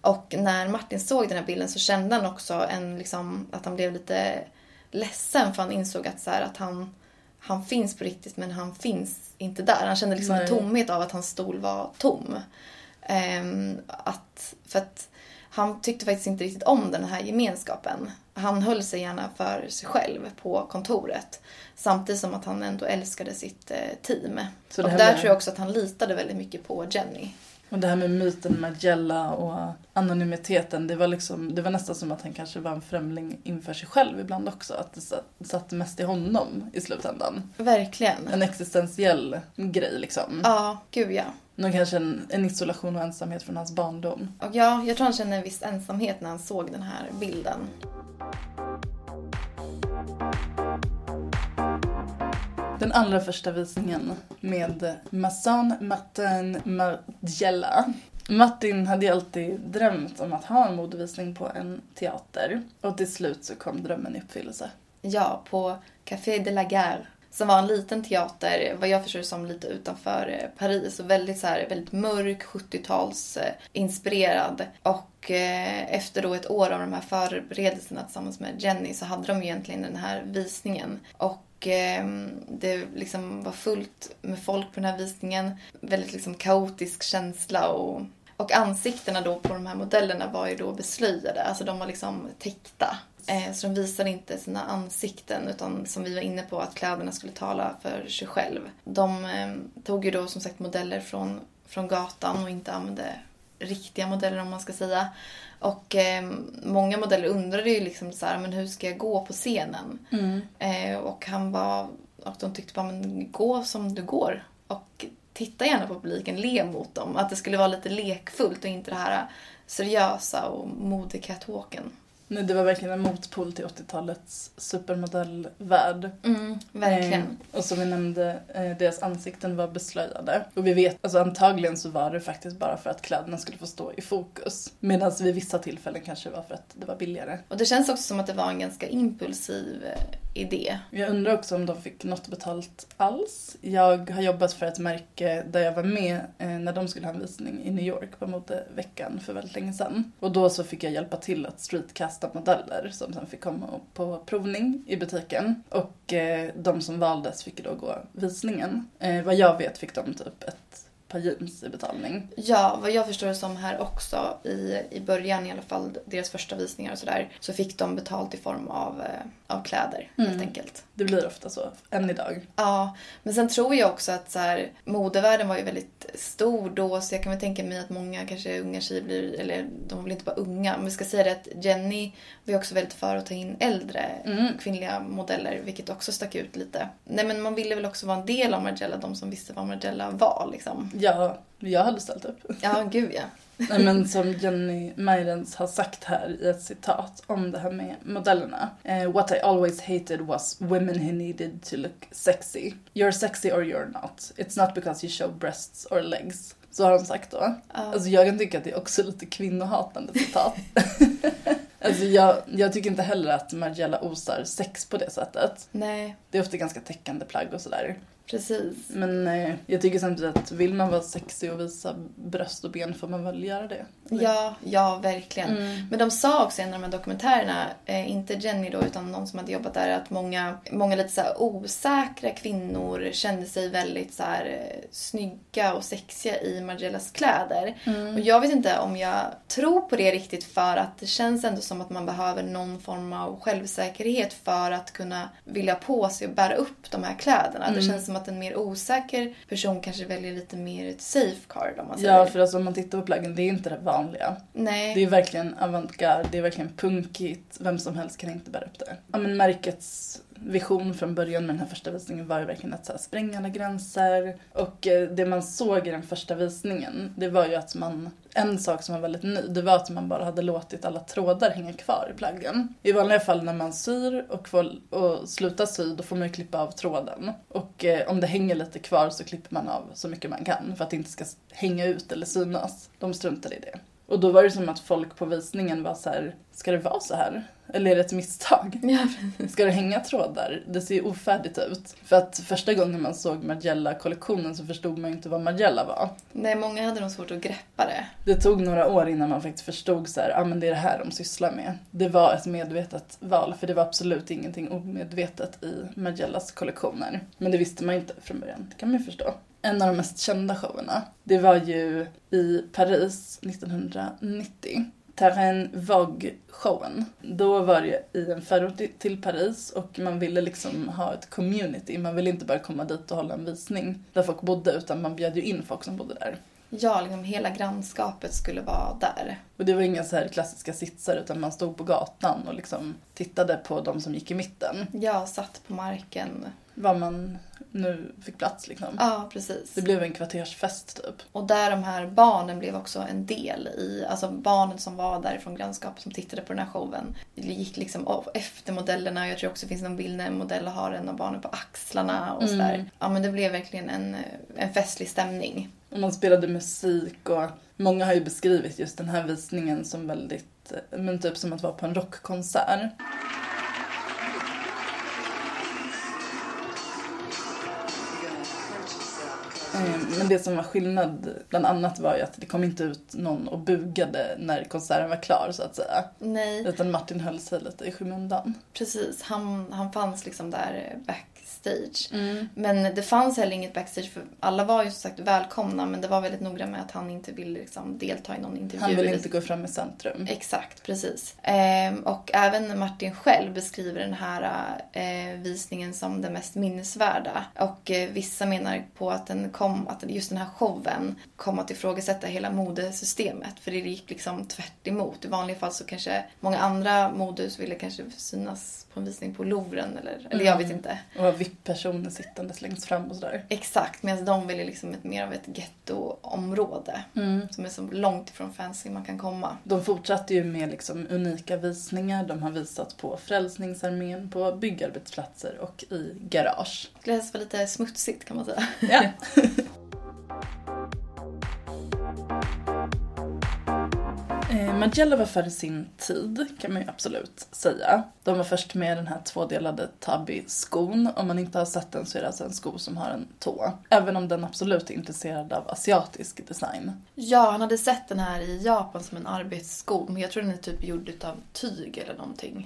Och när Martin såg den här bilden så kände han också en, liksom, att han blev lite ledsen för han insåg att, så här, att han, han finns på riktigt men han finns inte där. Han kände liksom en tomhet av att hans stol var tom. Ehm, att, för att han tyckte faktiskt inte riktigt om den här gemenskapen. Han höll sig gärna för sig själv på kontoret. Samtidigt som att han ändå älskade sitt eh, team. Så och där med- tror jag också att han litade väldigt mycket på Jenny. Och det här med myten Magella och anonymiteten, det var, liksom, det var nästan som att han kanske var en främling inför sig själv ibland också. Att det satt, satt mest i honom i slutändan. Verkligen. En existentiell grej liksom. Ja, gud ja. Nog kanske en, en isolation och ensamhet från hans barndom. Och ja, jag tror han kände en viss ensamhet när han såg den här bilden. Den allra första visningen med Masson Martin Margiela. Martin hade ju alltid drömt om att ha en modevisning på en teater. Och till slut så kom drömmen i uppfyllelse. Ja, på Café de la Gare. Som var en liten teater, vad jag förstår som lite utanför eh, Paris. Och väldigt, så här, väldigt mörk, 70-tals eh, inspirerad. Och eh, efter då ett år av de här förberedelserna tillsammans med Jenny så hade de ju egentligen den här visningen. Och eh, det liksom var fullt med folk på den här visningen. Väldigt liksom kaotisk känsla och och ansiktena då på de här modellerna var ju då beslöjade, alltså de var liksom täckta. Eh, så de visade inte sina ansikten utan som vi var inne på att kläderna skulle tala för sig själv. De eh, tog ju då som sagt modeller från, från gatan och inte använde riktiga modeller om man ska säga. Och eh, många modeller undrade ju liksom så här, men hur ska jag gå på scenen? Eh, och han var, och de tyckte bara, men gå som du går. Och titta gärna på publiken, le mot dem. Att det skulle vara lite lekfullt och inte det här seriösa och modecatwalken. Nej, det var verkligen en motpol till 80-talets supermodellvärld. Mm, verkligen. Eh, och som vi nämnde, eh, deras ansikten var beslöjade. Och vi vet, alltså antagligen så var det faktiskt bara för att kläderna skulle få stå i fokus. Medan vid vissa tillfällen kanske var för att det var billigare. Och det känns också som att det var en ganska impulsiv eh, idé. Jag undrar också om de fick något betalt alls. Jag har jobbat för ett märke där jag var med eh, när de skulle ha en visning i New York på modeveckan för väldigt länge sedan. Och då så fick jag hjälpa till att streetcasta modeller som sen fick komma på provning i butiken. Och eh, de som valdes fick då gå visningen. Eh, vad jag vet fick de typ ett par jeans i betalning. Ja, vad jag förstår det som här också i, i början i alla fall, deras första visningar och sådär, så fick de betalt i form av, eh, av kläder helt enkelt. Det blir ofta så, än idag. Ja, men sen tror jag också att så här, modevärlden var ju väldigt stor då så jag kan väl tänka mig att många kanske unga tjejer blir, eller de var väl inte bara unga, men vi ska säga det att Jenny var ju också väldigt för att ta in äldre kvinnliga modeller vilket också stack ut lite. Nej men man ville väl också vara en del av Margiela, de som visste vad Margiela var liksom. Ja, jag hade ställt upp. Ja, gud ja. Nej men som Jenny Meirens har sagt här i ett citat om det här med modellerna. Eh, What I always hated was women who needed to look sexy. You're sexy or you're not. It's not because you show breasts or legs. Så har hon sagt då. Alltså jag kan tycka att det är också lite kvinnohatande citat. alltså jag, jag tycker inte heller att Margiela osar sex på det sättet. Nej, Det är ofta ganska täckande plagg och sådär. Precis. Men eh, jag tycker samtidigt att vill man vara sexig och visa bröst och ben får man väl göra det. Ja, ja verkligen. Men de sa också i en av de här dokumentärerna, eh, inte Jenny då utan någon som hade jobbat där, att många, många lite så osäkra kvinnor kände sig väldigt så här eh, snygga och sexiga i Margellas kläder. Och jag vet inte om jag tror på det riktigt för att det känns ändå som att man behöver någon form av självsäkerhet för att kunna vilja på sig och bära upp de här kläderna. Det känns som att en mer osäker person kanske väljer lite mer ett safeguard om man säger. Ja, för alltså om man tittar på plaggen, det är inte det vanliga. Nej. Det är verkligen avantgarde, det är verkligen punkigt. Vem som helst kan inte bära upp det. Ja, men märkets vision från början med den här första visningen var ju verkligen att så här, spränga alla gränser. Och eh, det man såg i den första visningen, det var ju att man... En sak som var väldigt ny, det var att man bara hade låtit alla trådar hänga kvar i plaggen. I vanliga fall när man syr och, får, och slutar sy, då får man ju klippa av tråden. Och eh, om det hänger lite kvar så klipper man av så mycket man kan för att det inte ska hänga ut eller synas. De struntade i det. Och då var det som att folk på visningen var så här, ska det vara så här? Eller är det ett misstag? Ja, Ska det hänga trådar? Det ser ju ofärdigt ut. För att första gången man såg Margiela-kollektionen så förstod man ju inte vad Margiela var. Nej, många hade nog svårt att greppa det. Det tog några år innan man faktiskt förstod så här, ah, men det är det här de sysslar med. Det var ett medvetet val, för det var absolut ingenting omedvetet i Margiellas kollektioner. Men det visste man ju inte från början, det kan man ju förstå. En av de mest kända showerna, det var ju i Paris 1990. Terrain Vogue-showen. Då var det i en förort till Paris och man ville liksom ha ett community. Man ville inte bara komma dit och hålla en visning där folk bodde utan man bjöd ju in folk som bodde där. Ja, liksom hela grannskapet skulle vara där. Och det var inga så här klassiska sitsar utan man stod på gatan och liksom tittade på de som gick i mitten. Jag satt på marken. Var man nu fick plats liksom. Ja, precis. Det blev en kvartersfest typ. Och där de här barnen blev också en del i, alltså barnen som var där från grannskapet som tittade på den här showen. Gick liksom efter modellerna. Jag tror också det finns någon bild när en modell har en av barnen på axlarna och sådär. Ja men det blev verkligen en, en festlig stämning. Och man spelade musik och många har ju beskrivit just den här visningen som väldigt, eh, men typ som att vara på en rockkonsert. Men det som var skillnad bland annat var ju att det kom inte ut någon och bugade när konserten var klar så att säga. Nej, Utan Martin höll sig lite i skymundan. precis. Han, han fanns liksom där backstage. Men det fanns heller inget backstage för alla var ju som sagt välkomna men det var väldigt noga med att han inte ville liksom delta i någon intervju. Han ville inte gå fram i centrum. Exakt, precis. Ehm, och även Martin själv beskriver den här eh, visningen som den mest minnesvärda. Och eh, vissa menar på att, den kom, att just den här showen kom att ifrågasätta hela modesystemet. För det gick liksom tvärt emot. I vanliga fall så kanske många andra modehus ville kanske synas på en visning på Louvren eller, eller jag vet inte. Och ha VIP-personer sittandes längst fram och sådär. Exakt, medan de ville liksom ett, mer av ett gettoområde. Som är så långt ifrån fancy man kan komma. De fortsatte ju med liksom unika visningar. De har visat på Frälsningsarmén, på byggarbetsplatser och i garage. Det skulle helst vara lite smutsigt kan man säga. Ja. Eh, Margiela var före sin tid, kan man ju absolut säga. De var först med den här tvådelade Tabby-skon. Om man inte har sett den så är det alltså en sko som har en tå. Även om den absolut är intresserad av asiatisk design. Ja, han hade sett den här i Japan som en arbetssko. Men jag tror den är typ gjord av tyg eller någonting.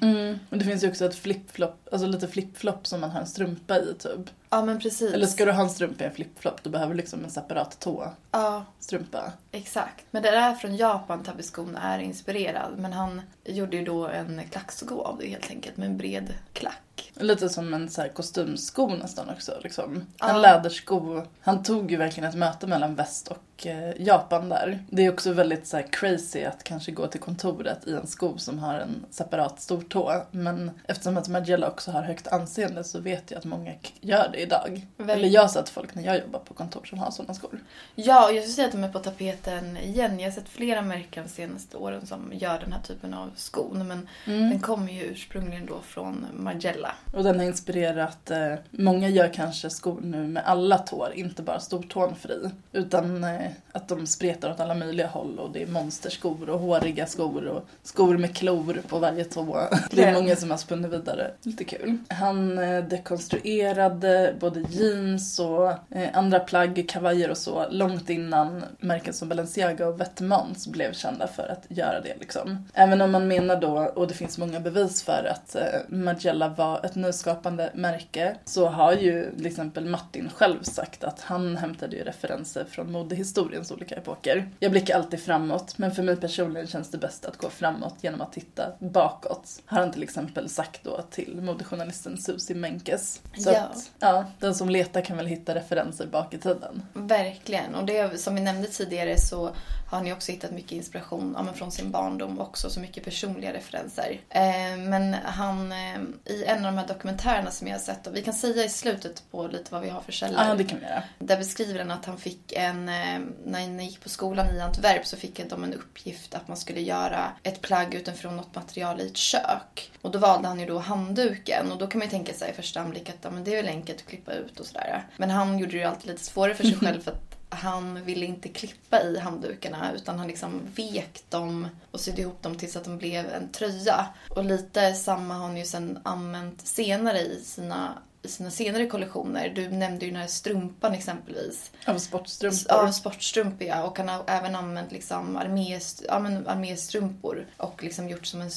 Men det finns ju också ett flip-flop, alltså lite flip-flop som man har en strumpa i typ. Ja, men precis. Eller ska du ha en strumpa i en flip-flop, då behöver du liksom en separat Ja, tå-strumpa. exakt. Men det är från Japan Tabby-skon är inspirerad. Men han gjorde ju då en klacksko av det helt enkelt. Med en bred klack. Lite som en så här kostymsko nästan också. Liksom. Ja. En lädersko. Han tog ju verkligen ett möte mellan väst och eh, Japan där. Det är också väldigt så crazy att kanske gå till kontoret i en sko som har en separat stortå. Men eftersom att Margiela också har högt anseende så vet jag att många gör det idag. Väl- Eller jag har sett folk när jag jobbar på kontor som har sådana skor. Ja, och jag skulle säga att de är på tapeten igen. Jag har sett flera märken de senaste åren som gör den här typen av skon. Men den kommer ju ursprungligen då från Margiela. Och den har inspirerat, eh, många gör kanske skor nu med alla tår, inte bara stortån fri. Utan eh, att de spretar åt alla möjliga håll och det är monsterskor och håriga skor och skor med klor på varje tå. Det är många som har spunnit vidare. Lite kul. Han eh, dekonstruerade både jeans och eh, andra plagg, kavajer och så långt innan märken som Balenciaga och Vetements blev kända för att göra det liksom. Även om man menar då, och det finns många bevis för att eh, Margiela var ett nyskapande märke, så har ju till exempel Martin själv sagt att han hämtade ju referenser från modehistoriens olika epoker. Jag blickar alltid framåt, men för mig personligen känns det bäst att gå framåt genom att titta bakåt. Har han till exempel sagt då till modejournalisten Susie Menkes. Så Ja. att, ja, den som letar kan väl hitta referenser bak i tiden. Verkligen. Och det, som vi nämnde tidigare så har han ju också hittat mycket inspiration ja, men från sin barndom också, så mycket personliga referenser. Eh, men han, eh, i en av de här dokumentärerna som jag har sett, och vi kan säga i slutet på lite vad vi har för källor. Ja, det kan vi göra. Där beskriver han att han fick en, eh, när han gick på skolan i Antwerp så fick de en uppgift att man skulle göra ett plagg utifrån något material i ett kök. Och då valde han ju då handduken och då kan man ju tänka sig i första anblick att ja, men det är väl enkelt att klippa ut och sådär. Men han gjorde det ju alltid lite svårare för sig själv för att han ville inte klippa i handdukarna utan han liksom vek dem och sydde ihop dem tills att de blev en tröja. Och lite samma har han ju sen använt senare i sina i sina senare kollektioner. Du nämnde ju den här strumpan exempelvis. Av sportstrumpor. Ja, sportstrumpor ja. Och han har även använt liksom armést, ja, arméstrumpor och liksom gjort som en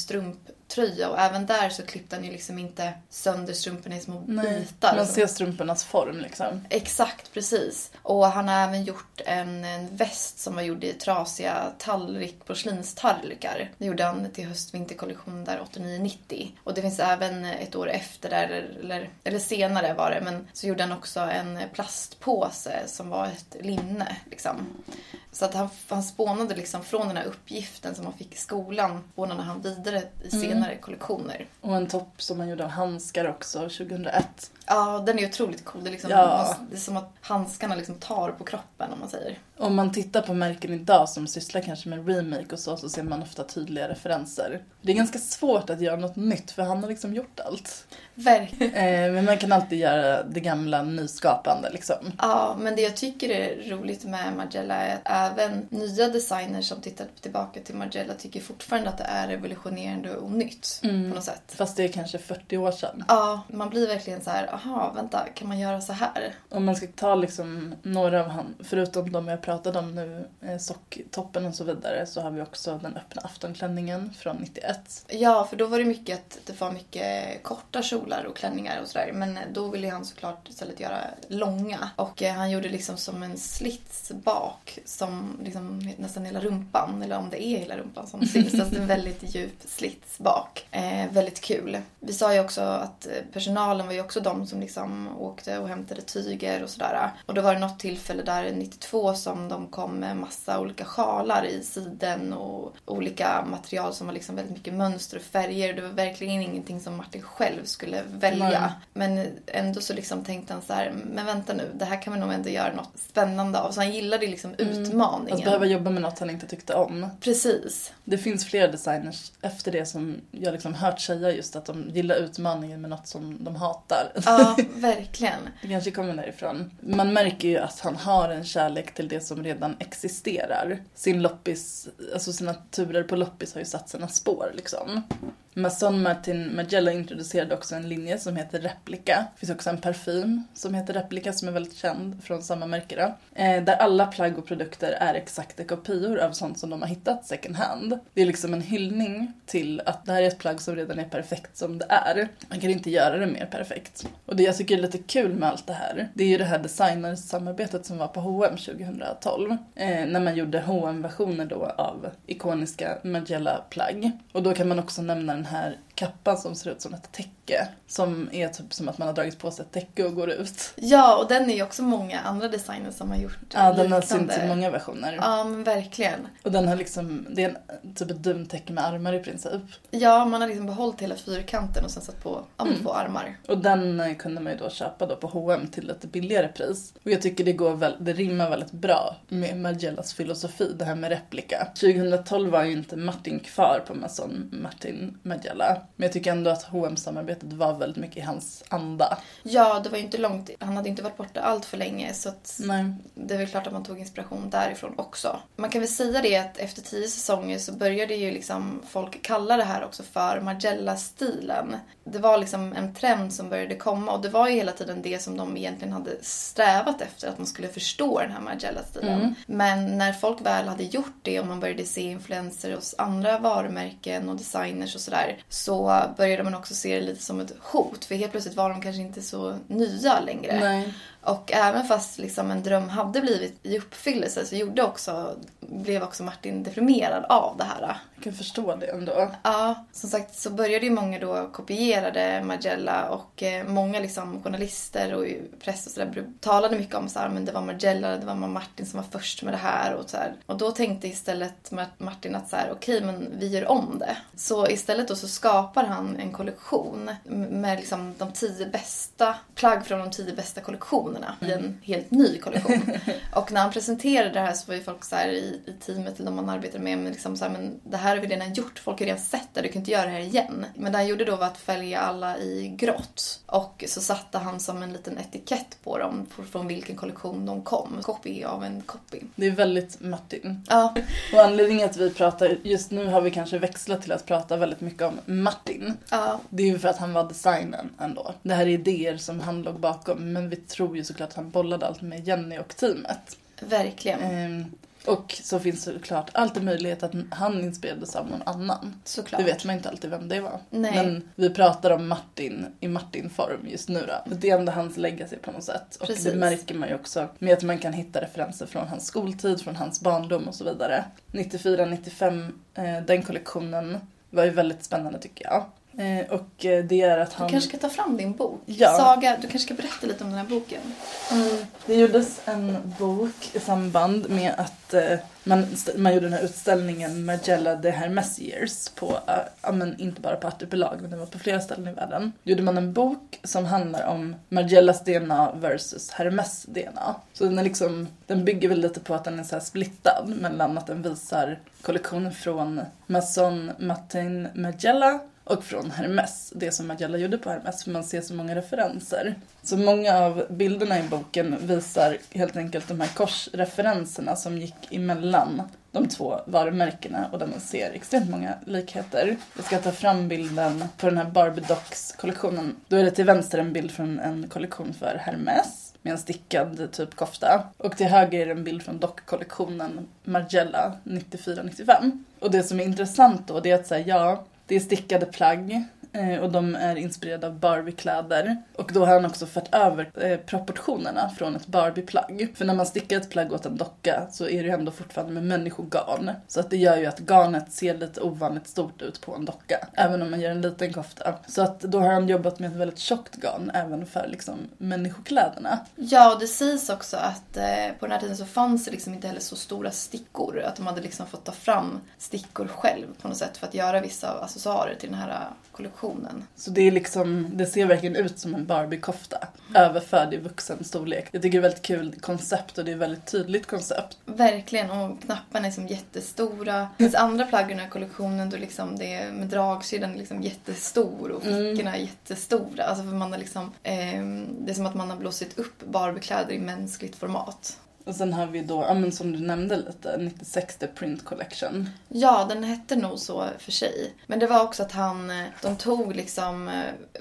strumptröja. Och även där så klippte han ju liksom inte sönder strumporna i små Nej, bitar. man ser strumpornas form liksom. Exakt, precis. Och han har även gjort en, en väst som var gjord i trasiga tallrik, porslinstallrikar. Det gjorde han till höst-vinterkollektionen där 89-90. Och det finns även ett år efter där, eller, eller senare var det. Men så gjorde han också en plastpåse som var ett linne. Liksom. Så att han, han spånade liksom från den här uppgiften som han fick i skolan. Spånade han vidare i senare kollektioner. Och en topp som han gjorde av handskar också 2001. Ja, den är otroligt cool. Det är, liksom, Ja. det är som att handskarna liksom tar på kroppen om man säger. Om man tittar på märken idag som sysslar kanske med remake och så, så ser man ofta tydliga referenser. Det är ganska svårt att göra något nytt för han har liksom gjort allt. Verkligen. Eh, men man kan alltid göra det gamla nyskapande liksom. Ja, men det jag tycker är roligt med Margiela är att även nya designers som tittar tillbaka till Margiela tycker fortfarande att det är revolutionerande och nytt på något sätt. Fast det är kanske 40 år sedan. Ja, man blir verkligen så här, aha, vänta, kan man göra så här? Om man ska ta liksom några av han, förutom de jag pratade om nu, eh, socktoppen och så vidare, så har vi också den öppna aftonklänningen från 91. Ja, för då var det mycket att det var mycket korta kjolar och klänningar och sådär. Men då ville han såklart istället göra långa. Och eh, han gjorde liksom som en slits bak som liksom nästan hela rumpan, eller om det är hela rumpan som syns. Alltså en väldigt djup slits bak. Eh, väldigt kul. Vi sa ju också att eh, personalen var ju också de som liksom åkte och hämtade tyger och sådär. Och då var det något tillfälle där 92 som de kom med massa olika sjalar i siden och olika material som var liksom väldigt mycket mönster och färger. Det var verkligen ingenting som Martin själv skulle välja. Nej. Men ändå så liksom tänkte han så här, men vänta nu, det här kan vi nog ändå göra något spännande av. Så han gillade liksom utmaningen. Att behöva jobba med något han inte tyckte om. Precis. Det finns flera designers efter det som jag liksom hört säga just att de gillar utmaningen med något som de hatar. Ja, verkligen. Det kanske kommer därifrån. Man märker ju att han har en kärlek till det som redan existerar. Sin loppis, alltså sina turer på loppis har ju satt sina spår liksom. Mason Martin Magella introducerade också en linje som heter Replica. Det finns också en parfym som heter Replica som är väldigt känd från samma märke då. Eh, där alla plagg och produkter är exakta kopior av sånt som de har hittat second hand. Det är liksom en hyllning till att det här är ett plagg som redan är perfekt som det är. Man kan inte göra det mer perfekt. Och det jag tycker är lite kul med allt det här, det är ju det här designersamarbetet som var på H&M 2012. Eh, när man gjorde hm versioner då av ikoniska Magella-plagg. Och då kan man också nämna den här kappan som ser ut som ett täcke. Som är typ som att man har dragit på sig ett täcke och går ut. Ja, och den är ju också många andra designers som har gjort Ja, den har liknande. synts i många versioner. Ja, men verkligen. Och den har liksom, det är en, typ ett duntäcke med armar i princip. Ja, man har liksom behållit hela fyrkanten och sen satt på Mm. två armar. Och den eh, kunde man ju då köpa då på H&M till lite billigare pris. Och jag tycker det, går väl, det rimmar väldigt bra med Margellas filosofi, det här med replika. 2012 var ju inte Martin kvar på Mason Martin Margiela. Men jag tycker ändå att hm samarbetet var väldigt mycket i hans anda. Ja, det var ju inte långt. Han hade inte varit borta allt för länge så att Nej. det är väl klart att man tog inspiration därifrån också. Man kan väl säga det att efter tio säsonger så började ju liksom folk kalla det här också för Margiela-stilen. Det var liksom en trend som började komma och det var ju hela tiden det som de egentligen hade strävat efter, att man skulle förstå den här Margiela-stilen. Men när folk väl hade gjort det och man började se influenser hos andra varumärken och designers och sådär så så började man också se det lite som ett hot för helt plötsligt var de kanske inte så nya längre. Nej. Och även fast liksom en dröm hade blivit i uppfyllelse så gjorde också, blev också Martin deprimerad av det här. Jag kan förstå det ändå. Ja, som sagt så började ju många då kopierade Margiela och eh, många liksom journalister och press och sådär talade mycket om så här, men det var Margiela, det var Martin som var först med det här och så här. Och då tänkte istället Mar- Martin att så här, okej men vi gör om det. Så istället då så skapar han en kollektion med liksom de tio bästa plagg från de tio bästa kollektionerna i en helt ny kollektion. och när han presenterade det här så var ju folk så i, i teamet eller de man arbetar med, men liksom så här, men det här har vi redan gjort, folk har redan sett det, du kan inte göra det här igen. Men det han gjorde då var att fälga alla i grått. Och så satte han som en liten etikett på dem, från vilken kollektion de kom. Copy av en copy. Det är väldigt Martin. Ja, Och anledningen att vi pratar, just nu har vi kanske växlat till att prata väldigt mycket om Martin. ja, Det är ju för att han var designen ändå. Det här är idéer som han låg bakom, men vi tror ju såklart att han bollade allt med Jenny och teamet. verkligen. Ehm, och så finns det såklart alltid möjlighet att han inspirerades av någon annan. Såklart. Det vet man inte alltid vem det var. Nej. Men vi pratar om Martin i Martin-form just nu då. Det är ändå hans legacy på något sätt. Och Precis. det märker man ju också med att man kan hitta referenser från hans skoltid, från hans barndom och så vidare. 94-95, eh, den kollektionen var ju väldigt spännande tycker jag. Eh, och eh, det är att Du han... kanske ska ta fram din bok. Ja. Saga, du kanske ska berätta lite om den här boken. Det gjordes en bok i samband med att eh, man, man gjorde den här utställningen Magella de Hermes Years på, ja men inte bara på Artipelag men det var på flera ställen i världen. Gjorde man en bok som handlar om Magellas DNA versus Hermes DNA. Så den är liksom, den bygger väl lite på att den är så splittad mellan att den visar kollektionen från Masson Martin Magella och från Hermes, det som Magella gjorde på Hermes, för man ser så många referenser. Så många av bilderna i boken visar helt enkelt de här korsreferenserna som gick emellan de två varumärkena och där man ser extremt många likheter. Jag ska ta fram bilden på den här Barbie Docs-kollektionen. Då är det till vänster en bild från en kollektion för Hermes med en stickad typ kofta. Och till höger är det en bild från dockkollektionen Margiela 94-95. Och det som är intressant då det är att säga ja, det är stickade plagg. Eh, och de är inspirerade av Barbie-kläder. Och då har han också fört över eh, proportionerna från ett Barbie-plagg. För när man stickar ett plagg åt en docka så är det ju ändå fortfarande med människogarn. Så att det gör ju att garnet ser lite ovanligt stort ut på en docka. Även om man gör en liten kofta. Så att då har han jobbat med ett väldigt tjockt garn även för liksom människokläderna. Ja, och det sägs också att eh, på den här tiden så fanns det liksom inte heller så stora stickor. Att de hade liksom fått ta fram stickor själv på något sätt för att göra vissa accessoarer till den här kollektionen. Så det är liksom, det ser verkligen ut som en Barbie-kofta. Överförd i vuxen storlek. Jag tycker det är väldigt kul koncept och det är ett väldigt tydligt koncept. Verkligen, och knapparna är som jättestora. Det finns andra plagg i den här kollektionen då liksom det är med dragkedjan liksom jättestor och fickorna är jättestora. Alltså för man har liksom, ehm, det är som att man har blåsit upp Barbiekläder i mänskligt format. Och sen har vi då, ja men som du nämnde lite, 96 The Print Collection. Ja, den hette nog så för sig. Men det var också att han, eh, de tog liksom eh,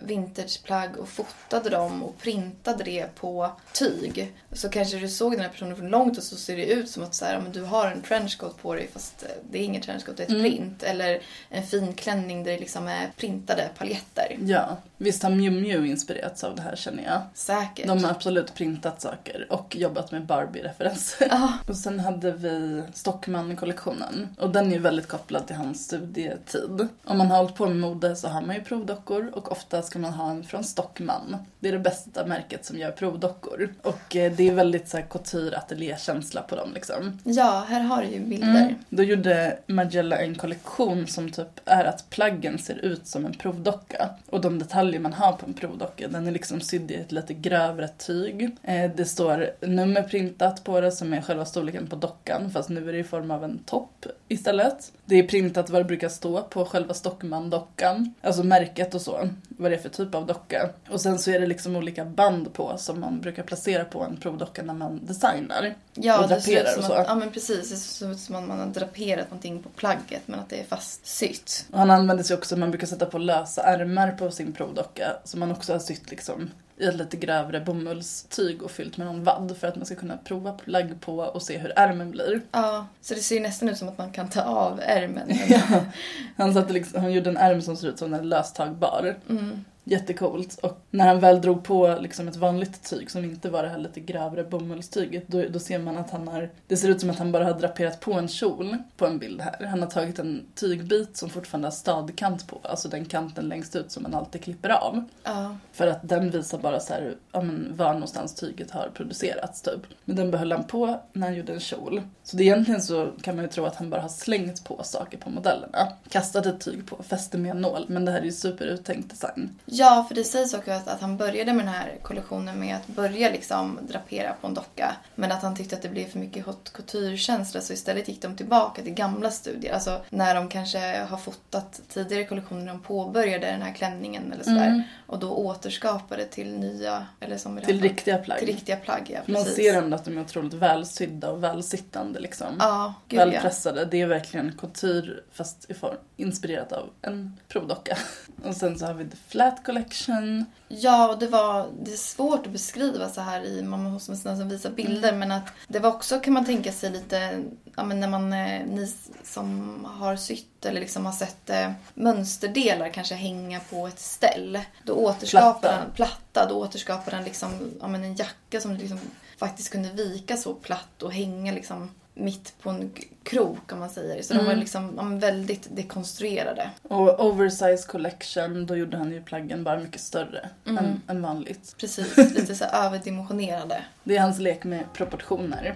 vintageplagg och fotade dem och printade det på tyg. Så kanske du såg den här personen från långt och så ser det ut som att så här, men du har en trenchcoat på dig fast eh, det är ingen trenchcoat, det är ett Mm. print. Eller en fin klänning där det liksom är printade paljetter. Ja, visst har Miu Miu inspirerats av det här känner jag. Säkert. De har absolut printat saker och jobbat med Barbie-referenser. Ja. Och sen hade vi Stockman-kollektionen. Och den är ju väldigt kopplad till hans studietid. Om man har hållit på med mode så har man ju provdockor och ofta ska man ha en från Stockman. Det är det bästa märket som gör provdockor. Och eh, det är väldigt så här couture ateljékänsla på dem liksom. Ja, här har du ju bilder. Mm. Då gjorde Magella en kollektion som typ är att plaggen ser ut som en provdocka. Och de detaljer man har på en provdocka, den är liksom sydd i ett lite grövre tyg. Eh, det står nummer printat på det som är själva storleken på dockan, fast nu är det i form av en topp istället. Det är printat vad det brukar stå på själva Stockman-dockan, alltså märket och så, vad det är för typ av docka. Och sen så är det liksom olika band på som man brukar placera på en provdocka när man designar. Ja, och draperar och så. att, ja men precis, det ser ut som att man har draperat någonting på plagget men att det är fastsytt. Och han använder sig också, man brukar sätta på lösa ärmar på sin provdocka som man också har sytt liksom i ett lite grövre bomullstyg och fyllt med någon vadd för att man ska kunna prova plagg på och se hur ärmen blir. Ja, så det ser ju nästan ut som att man kan ta av ärmen. Ja. Han, satte liksom, han gjorde en ärm som ser ut som den är löstagbar. Mm. Jättecoolt. Och när han väl drog på liksom ett vanligt tyg som inte var det här lite grövre bomullstyget då, då ser man att han har, det ser ut som att han bara har draperat på en kjol på en bild här. Han har tagit en tygbit som fortfarande har stadkant på, alltså den kanten längst ut som man alltid klipper av. Ja. För att den visar bara så här, ja, men var någonstans tyget har producerats typ. Men den behöll han på när han gjorde en kjol. Så det egentligen så kan man ju tro att han bara har slängt på saker på modellerna. Kastat ett tyg på, fäste med en nål. Men det här är ju superuttänkt design. Ja, för det sägs också att, att han började med den här kollektionen med att börja liksom drapera på en docka. Men att han tyckte att det blev för mycket haute couture-känsla så istället gick de tillbaka till gamla studier. Alltså när de kanske har fotat tidigare kollektioner de påbörjade den här klänningen eller sådär. Mm. Och då återskapade till nya, eller som det Till fallet, riktiga plagg. Till riktiga plagg, ja Man ser ändå att de är otroligt välsydda och välsittande liksom. Ja, gud ja. Välpressade. Det är verkligen couture fast inspirerat av en provdocka. Och sen så har vi The Flat Collection. Ja, och det var det är svårt att beskriva så här i, man måste nästan visa bilder, Mm. men att det var också kan man tänka sig lite, ja men när man, eh, ni som har sytt eller liksom har sett eh, mönsterdelar kanske hänga på ett ställ. Då återskapar Platta. den, platta, då återskapar den liksom, ja men en jacka som liksom faktiskt kunde vika så platt och hänga liksom mitt på en krok om man säger. Så de var liksom ja, väldigt dekonstruerade. Och Oversize Collection, då gjorde han ju plaggen bara mycket större än, än vanligt. Precis, lite så överdimensionerade. Det är hans lek med proportioner.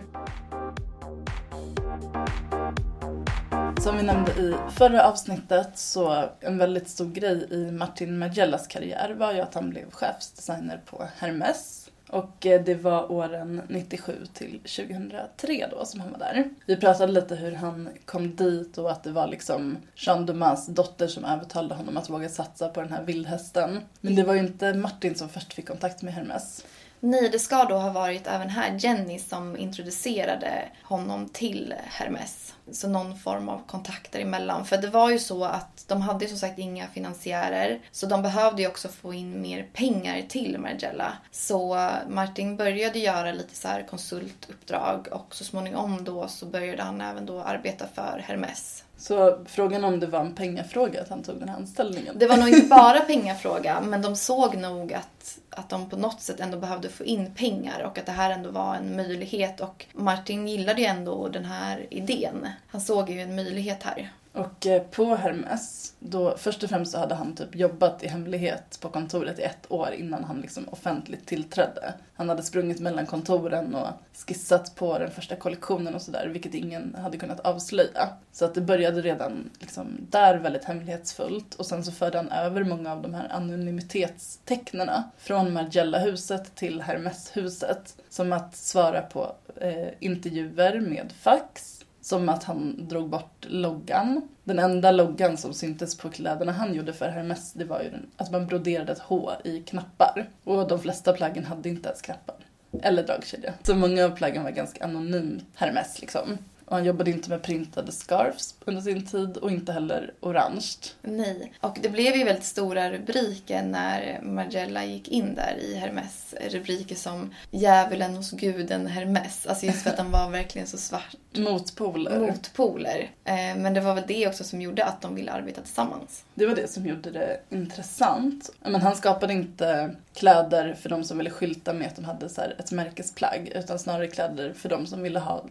Som vi nämnde i förra avsnittet så en väldigt stor grej i Martin Magellas karriär var ju att han blev chefsdesigner på Hermes. Och eh, det var åren 97 till 2003 då som han var där. Vi pratade lite hur han kom dit och att det var liksom Jean Dumas dotter som övertalade honom att våga satsa på den här vildhästen. Men det var ju inte Martin som först fick kontakt med Hermes. Nej, det ska då ha varit även här Jenny som introducerade honom till Hermes. Så någon form av kontakter emellan. För det var ju så att de hade ju som sagt inga finansiärer. Så de behövde ju också få in mer pengar till Margiela. Så Martin började göra lite så här konsultuppdrag och så småningom då så började han även då arbeta för Hermes. Så frågan om det var en pengafråga att han tog den här anställningen. Det var nog inte bara pengafråga, men de såg nog att, att de på något sätt ändå behövde få in pengar och att det här ändå var en möjlighet. Och Martin gillade ju ändå den här idén. Han såg ju en möjlighet här. Och eh, på Hermes, då först och främst så hade han typ jobbat i hemlighet på kontoret i ett år innan han liksom offentligt tillträdde. Han hade sprungit mellan kontoren och skissat på den första kollektionen och sådär, vilket ingen hade kunnat avslöja. Så att det började redan liksom där väldigt hemlighetsfullt och sen så förde han över många av de här anonymitetstecknen från Margiella-huset till Hermes-huset. Som att svara på eh, intervjuer med fax, som att han drog bort loggan. Den enda loggan som syntes på kläderna han gjorde för Hermes, det var ju att man broderade ett H i knappar. Och de flesta plaggen hade inte ens knappar. Eller dragkedja. Så många av plaggen var ganska anonymt Hermes liksom. Och han jobbade inte med printade scarfs under sin tid och inte heller orange. Nej. Och det blev ju väldigt stora rubriker när Margiela gick in där i Hermes. Rubriker som Djävulen hos guden Hermes. Alltså just för att han var verkligen så svart. Motpoler. Motpoler. Eh, Men det var väl det också som gjorde att de ville arbeta tillsammans. Det var det som gjorde det intressant. Men han skapade inte kläder för de som ville skylta med att de hade så ett märkesplagg. Utan snarare kläder för de som ville ha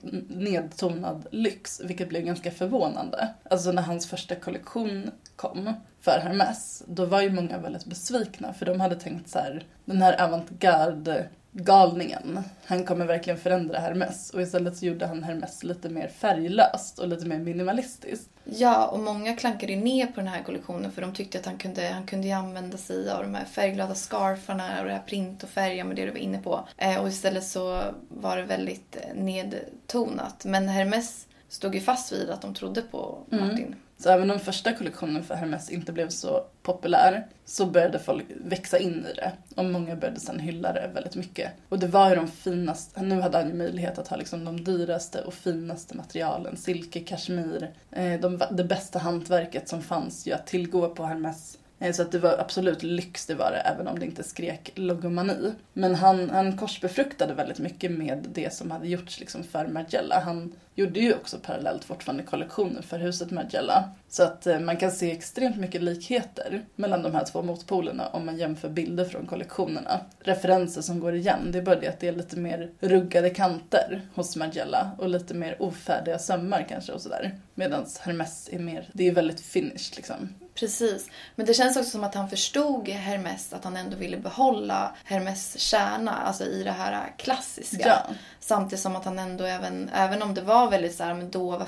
nedtonad lyx. Vilket blev ganska förvånande. Alltså när hans första kollektion kom för Hermès, Då var ju många väldigt besvikna. För de hade tänkt så här, den här avantgarde galningen. Han kommer verkligen förändra Hermes. Och istället så gjorde han Hermes lite mer färglöst och lite mer minimalistiskt. Ja, och många klankade ner på den här kollektionen för de tyckte att han kunde, han kunde använda sig av de här färgglada scarfarna och det här print och färger med det du var inne på. Eh, och istället så var det väldigt eh, nedtonat. Men Hermes stod ju fast vid att de trodde på Martin. Så även om första kollektionen för Hermes inte blev så populär så började folk växa in i det. Och många började sedan hylla det väldigt mycket. Och det var ju de finaste, nu hade han ju möjlighet att ha liksom de dyraste och finaste materialen. Silke, kashmir, eh, de, det bästa hantverket som fanns ju att tillgå på Hermes. Eh, så att det var absolut lyx, det var det, även om det inte skrek logomani. Men han, han korsbefruktade väldigt mycket med det som hade gjorts liksom för Margiela. Han gjorde ju också parallellt fortfarande kollektioner för huset Margiela. Så att eh, man kan se extremt mycket likheter mellan de här två motpolerna om man jämför bilder från kollektionerna. Referenser som går igen, det är bara det att det är lite mer ruggade kanter hos Margiela och lite mer ofärdiga sömmar kanske och sådär. Medan Hermes är mer, det är väldigt finished liksom. Precis. Men det känns också som att han förstod Hermes, att han ändå ville behålla Hermes kärna, alltså i det här klassiska. Ja. Samtidigt som att han ändå även, även om det var väldigt så här, med dova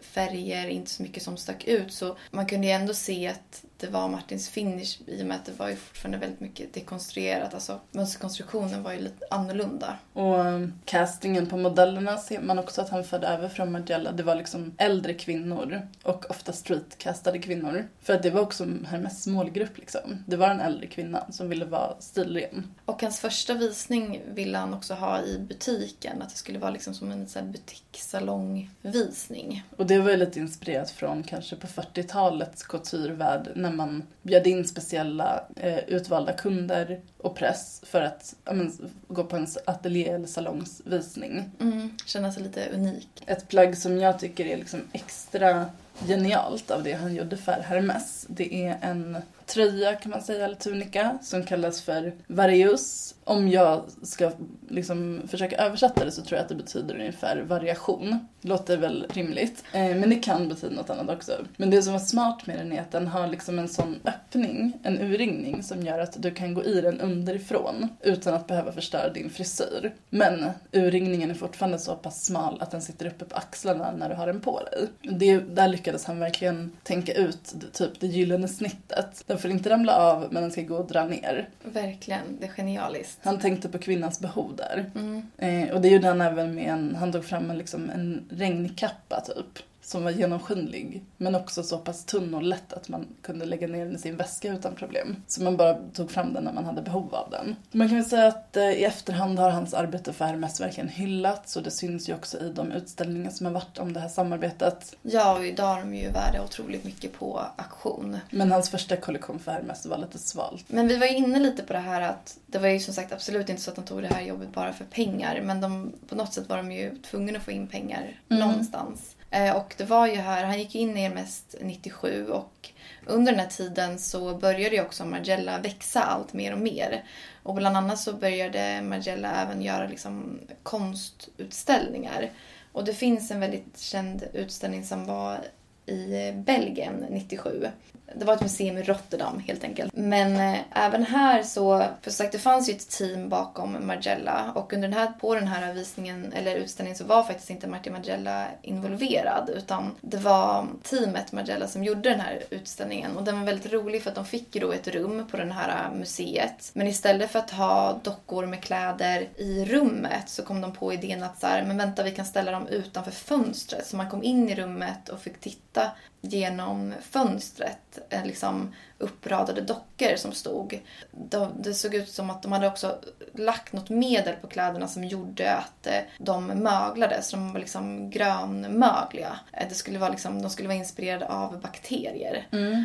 färger, inte så mycket som stack ut, så man kunde ju ändå se att det var Martins finish i och med att det var ju fortfarande väldigt mycket dekonstruerat. Alltså mönsterkonstruktionen var ju lite annorlunda. Och um, castingen på modellerna ser man också att han förde över från Margiela. Det var liksom äldre kvinnor och ofta streetcastade kvinnor. För att det var också Hermes målgrupp liksom. Det var en äldre kvinna som ville vara stilren. Och hans första visning ville han också ha i butiken. Att det skulle vara liksom som en så här butikssalongvisning. Och det var ju lite inspirerat från kanske på 40-talets couturevärld när man bjöd in speciella eh, utvalda kunder och press för att men, gå på en ateljé eller salongsvisning. Mm, känna sig lite unik. Ett plagg som jag tycker är liksom extra genialt av det han gjorde för Hermes. Det är en tröja kan man säga, eller tunika, som kallas för varius. Om jag ska liksom försöka översätta det så tror jag att det betyder ungefär variation. Låter väl rimligt. Eh, men det kan betyda något annat också. Men det som var smart med den är att den har liksom en sån öppning, en urringning, som gör att du kan gå i den underifrån utan att behöva förstöra din frisyr. Men urringningen är fortfarande så pass smal att den sitter uppe på axlarna när du har den på dig. Det, där lyckades han verkligen tänka ut typ det gyllene snittet. Den får inte ramla av men den ska gå och dra ner. Verkligen, det är genialiskt. Han tänkte på kvinnans behov där. Mm. Eh, och det gjorde han även med en, han tog fram en, liksom, en regnkappa typ. Som var genomskinlig. Men också så pass tunn och lätt att man kunde lägga ner den i sin väska utan problem. Så man bara tog fram den när man hade behov av den. Man kan väl säga att eh, i efterhand har hans arbete för Hermes verkligen hyllats. Och det syns ju också i de utställningar som har varit om det här samarbetet. Ja, och idag är de ju värda otroligt mycket på auktion. Men hans första kollektion för Hermes var lite svalt. Men vi var inne lite på det här att det var ju som sagt absolut inte så att de tog det här jobbet bara för pengar. Men de, på något sätt var de ju tvungna att få in pengar någonstans. Eh, och det var ju här, han gick in i mest 97 och under den här tiden så började ju också Margiela växa allt mer och mer. Och bland annat så började Margiela även göra liksom konstutställningar. Och det finns en väldigt känd utställning som var i Belgien 97. Det var ett museum i Rotterdam helt enkelt. Men eh, även här så, för sagt det fanns ju ett team bakom Margiela och under den här, på den här visningen eller utställningen så var faktiskt inte Martin Margiela involverad utan det var teamet Margiela som gjorde den här utställningen och den var väldigt rolig för att de fick ju då ett rum på det här eh, museet. Men istället för att ha dockor med kläder i rummet så kom de på idén att så här, men vänta vi kan ställa dem utanför fönstret. Så man kom in i rummet och fick titta genom fönstret eh, liksom uppradade dockor som stod. De- Det såg ut som att de hade också lagt något medel på kläderna som gjorde att eh, de möglades. Så de var liksom grönmögliga. Eh, det skulle vara liksom, de skulle vara inspirerade av bakterier. Mm.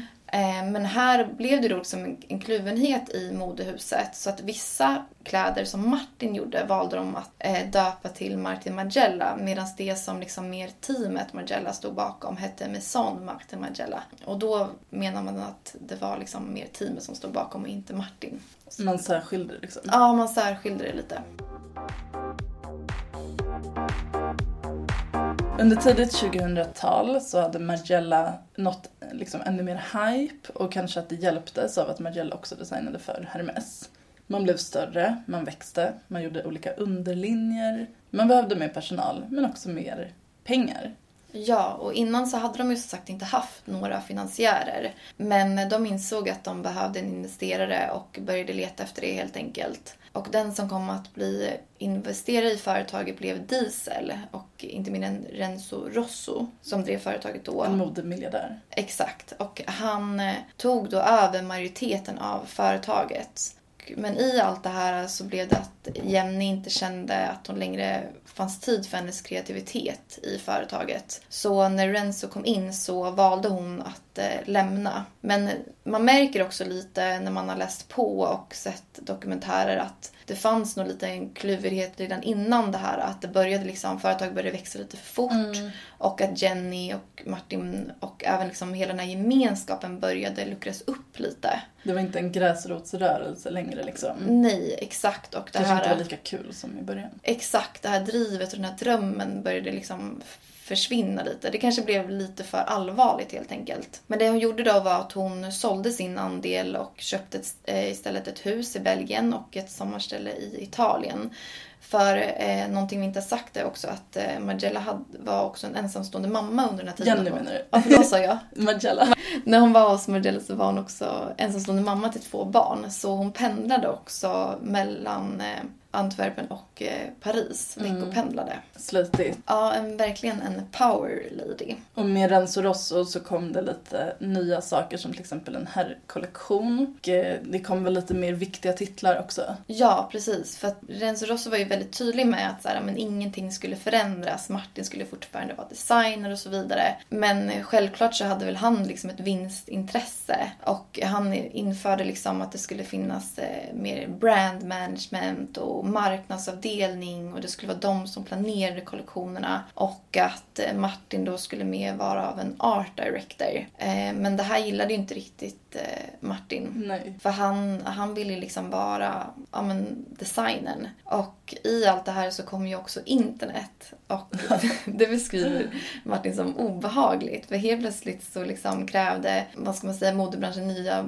Men här blev det då liksom en- en kluvenhet i modehuset. Så att vissa kläder som Martin gjorde valde de att eh, döpa till Martin Margiela. Medan det som liksom mer teamet Margiela stod bakom hette Maison Martin Margiela. Och då menar man att det var liksom mer teamet som stod bakom och inte Martin. Man särskilde det liksom. Ja, man särskilde det lite. Under tidigt 2000-tal så hade Margiela nått liksom ännu mer hype och kanske att det hjälptes av att Margiela också designade för Hermes. Man blev större, man växte, man gjorde olika underlinjer. Man behövde mer personal, men också mer pengar. Ja, och innan så hade de ju som sagt inte haft några finansiärer. Men de insåg att de behövde en investerare och började leta efter det helt enkelt. Och den som kom att bli investerare i företaget blev Diesel och inte mindre än Renzo Rosso som drev företaget då. En modemiljardär. Exakt. Och han eh, tog då över majoriteten av företaget. Men i allt det här så blev det att Jenny inte kände att hon längre fanns tid för hennes kreativitet i företaget. Så när Renzo kom in så valde hon att eh, lämna. Men man märker också lite när man har läst på och sett dokumentärer att det fanns nog lite en kluvenhet redan innan det här. Att det började liksom, företag började växa lite för fort. Och att Jenny och Martin och även liksom hela den här gemenskapen började luckras upp lite. Det var inte en gräsrotsrörelse längre liksom. Nej, exakt. Och det Kanske inte var här, lika kul som i början. exakt, det här drivet och den här drömmen började liksom försvinna lite. Det kanske blev lite för allvarligt helt enkelt. Men det hon gjorde då var att hon sålde sin andel och köpte eh, istället ett hus i Belgien och ett sommarställe i Italien. För eh, någonting vi inte har sagt är också att eh, Margiela hade, var också en ensamstående mamma under den här tiden. Jenny menar du? Ja, förlåt sa jag. Margiela. När hon var hos Margiela så var hon också ensamstående mamma till två barn. Så hon pendlade också mellan eh, Antwerpen och eh, Paris. Veckopendlade. Slitigt. Ja, en, verkligen en power lady. Och med Renzo Rosso så kom det lite nya saker som till exempel en herrkollektion. Och eh, det kom väl lite mer viktiga titlar också. Ja, precis. För att Renzo Rosso var ju väldigt tydlig med att så här, men ingenting skulle förändras. Martin skulle fortfarande vara designer och så vidare. Men självklart så hade väl han liksom ett vinstintresse. Och han införde liksom att det skulle finnas eh, mer brand management och och marknadsavdelning och det skulle vara de som planerade kollektionerna och att eh, Martin då skulle mer vara av en art director. Eh, men det här gillade ju inte riktigt eh, Martin. Nej. För han, han ville liksom vara ja, men, designern. Och i allt det här så kommer ju också internet. Och det beskriver Martin som obehagligt. För helt plötsligt så liksom krävde, vad ska man säga, modebranschen nya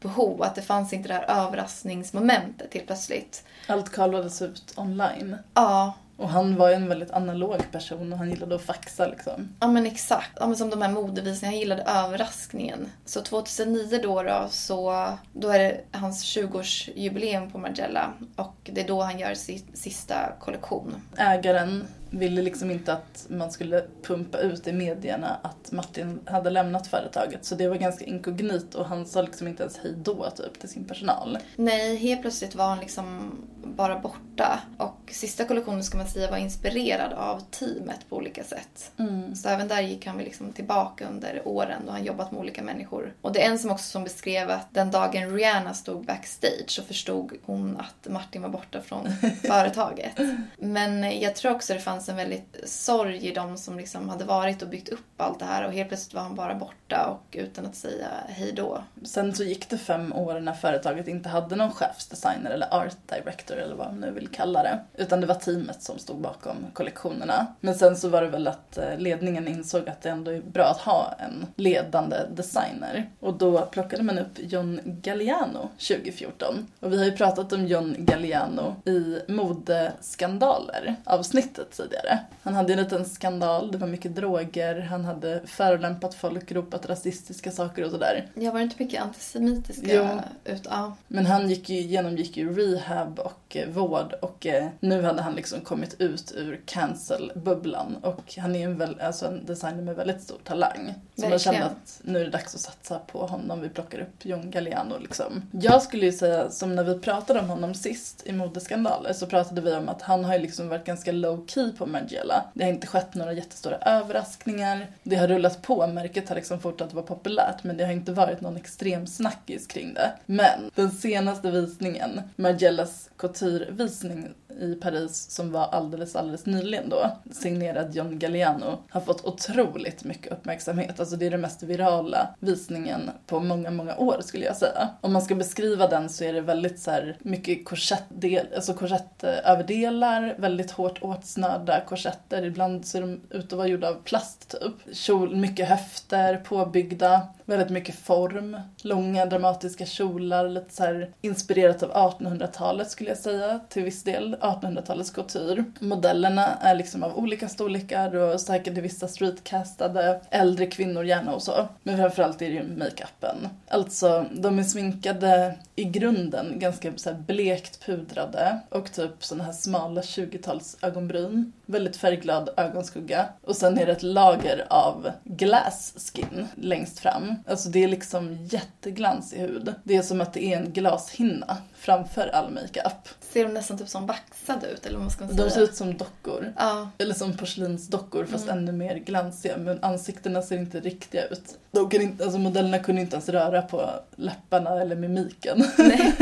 behov. Att det fanns inte det här överraskningsmomentet helt plötsligt. Allt kablades ut online. Ja, Och han var ju en väldigt analog person och han gillade att faxa liksom. Ja men exakt. Ja, men som de här modevisningarna. Jag gillade överraskningen. Så 2009 då, då så då är det hans 20-årsjubileum på Margiela. Och det är då han gör sin sista kollektion. Ägaren ville liksom inte att man skulle pumpa ut i medierna att Martin hade lämnat företaget. Så det var ganska inkognit och han sa liksom inte ens hej då typ till sin personal. Nej, helt plötsligt var han liksom bara borta. Och sista kollektionen ska man säga var inspirerad av teamet på olika sätt. Så även där gick han väl liksom tillbaka under åren då han jobbat med olika människor. Och det är en som också som beskrev att den dagen Rihanna stod backstage så förstod hon att Martin var borta från företaget. Men jag tror också det fanns fanns en väldigt sorg i de som liksom hade varit och byggt upp allt det här och helt plötsligt var han bara borta och utan att säga hej då. Sen så gick det fem år när företaget inte hade någon chefsdesigner eller art director eller vad man nu vill kalla det. Utan det var teamet som stod bakom kollektionerna. Men sen så var det väl att eh, ledningen insåg att det ändå är bra att ha en ledande designer. Och då plockade man upp John Galliano 2014. Och vi har ju pratat om John Galliano i modeskandaler avsnittet tidigare. Han hade en liten skandal, det var mycket droger, han hade förolämpat folk, ropat rasistiska saker och sådär. Jag var inte mycket antisemitiska Jo. ut. Ja. Men han gick ju, genomgick ju rehab och eh, vård och eh, nu hade han liksom kommit ut ur cancel-bubblan och han är en, väl, alltså en designer med väldigt stor talang. Så man kände att nu är det dags att satsa på honom, vi plockar upp John Galliano liksom. Jag skulle ju säga, som när vi pratade om honom sist i modeskandaler så pratade vi om att han har ju liksom varit ganska low key på Margiela. Det har inte skett några jättestora överraskningar. Det har rullat på, märket har liksom fortsatt vara populärt men det har inte varit någon extrem snackis kring det. Men den senaste visningen, Margiellas couture-visning i Paris som var alldeles, alldeles nyligen då, signerad John Galliano, har fått otroligt mycket uppmärksamhet. Alltså det är den mest virala visningen på många, många år skulle jag säga. Om man ska beskriva den så är det väldigt så här mycket korsettdel, alltså korsettöverdelar, väldigt hårt åtsnörda korsetter. Ibland ser de ut att vara gjorda av plast typ. Kjol, mycket höfter, påbyggda, väldigt mycket form. Långa dramatiska kjolar, lite så här inspirerat av 1800-talet skulle jag säga till viss del. 1800-talets couture. Modellerna är liksom av olika storlekar och säkert i vissa streetcastade, äldre kvinnor gärna och så. Men framförallt är det ju makeupen. Alltså, de är sminkade i grunden ganska så blekt pudrade och typ såna här smala 20-tals ögonbryn. Väldigt färgglad ögonskugga. Och sen är det ett lager av glass skin längst fram. Alltså det är liksom jätteglansig hud. Det är som att det är en glashinna framför all makeup. Ser de nästan typ som vaxade ut eller vad man ska De säga? ser ut som dockor. Ja, Eller som porslinsdockor fast ännu mer glansiga. Men ansiktena ser inte riktiga ut. De kan inte, alltså modellerna kunde inte ens röra på läpparna eller mimiken. Nej.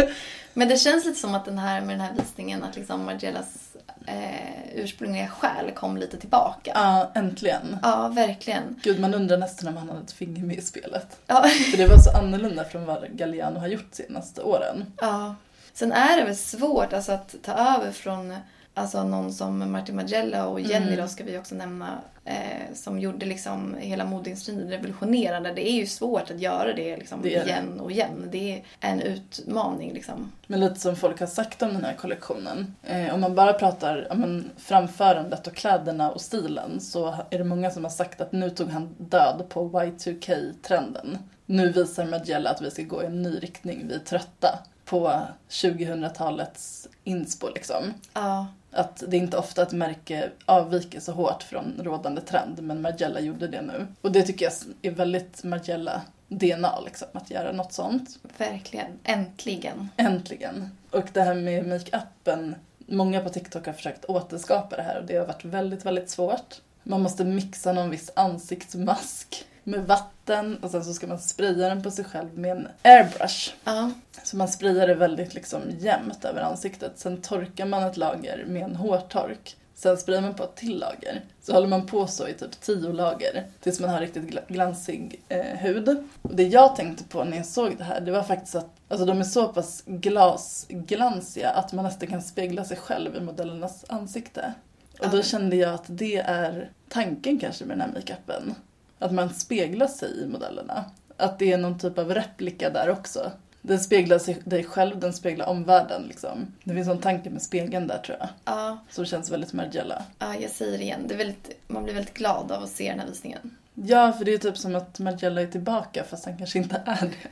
Men det känns lite som att den här med den här visningen att liksom Margiellas eh, ursprungliga själ kom lite tillbaka. Ja, äntligen. Ja, verkligen. Gud, man undrar nästan om han hade ett finger med i spelet. Ja. För det var så annorlunda från vad Galliano har gjort senaste åren. ja. Sen är det väl svårt alltså, att ta över från alltså, någon som Martin Margiela och Jenny Mm. då ska vi också nämna. Eh, som gjorde liksom hela modeindustrin revolutionerande. Det är ju svårt att göra det, liksom, Det igen och igen. Det är en utmaning liksom. Men lite som folk har sagt om den här kollektionen. Eh, om man bara pratar men, framförandet och kläderna och stilen så är det många som har sagt att nu tog han död på Y2K-trenden. Nu visar Margiela att vi ska gå i en ny riktning, vi är trötta på 2000-talets inspo liksom. Ja, Att det är inte ofta ett märke avviker så hårt från rådande trend, men Margiela gjorde det nu. Och det tycker jag är väldigt Margiela DNA liksom, att göra något sånt. verkligen. Äntligen. Äntligen. Och det här med makeupen, många på TikTok har försökt återskapa det här och det har varit väldigt, väldigt svårt. Man måste mixa någon viss ansiktsmask med vatten och sen så ska man spraya den på sig själv med en airbrush. Ja. Så man sprayar det väldigt liksom jämnt över ansiktet. Sen torkar man ett lager med en hårtork. Sen sprayar man på ett till lager. Så håller man på så i typ tio lager tills man har riktigt gla- glansig eh, hud. Och det jag tänkte på när jag såg det här, det var faktiskt att alltså, de är så pass glasglansiga att man nästan kan spegla sig själv i modellernas ansikte. Och då kände jag att det är tanken kanske med den här makeupen. Att man speglar sig i modellerna. Att det är någon typ av replika där också. Den speglar sig, dig själv, den speglar omvärlden liksom. Det finns en tanke med spegeln där tror jag. Ja, Som känns väldigt Margiela. ja, jag säger det igen. Det är väldigt, man blir väldigt glad av att se den här visningen. Ja, för det är typ som att Margiela är tillbaka fast han kanske inte är det.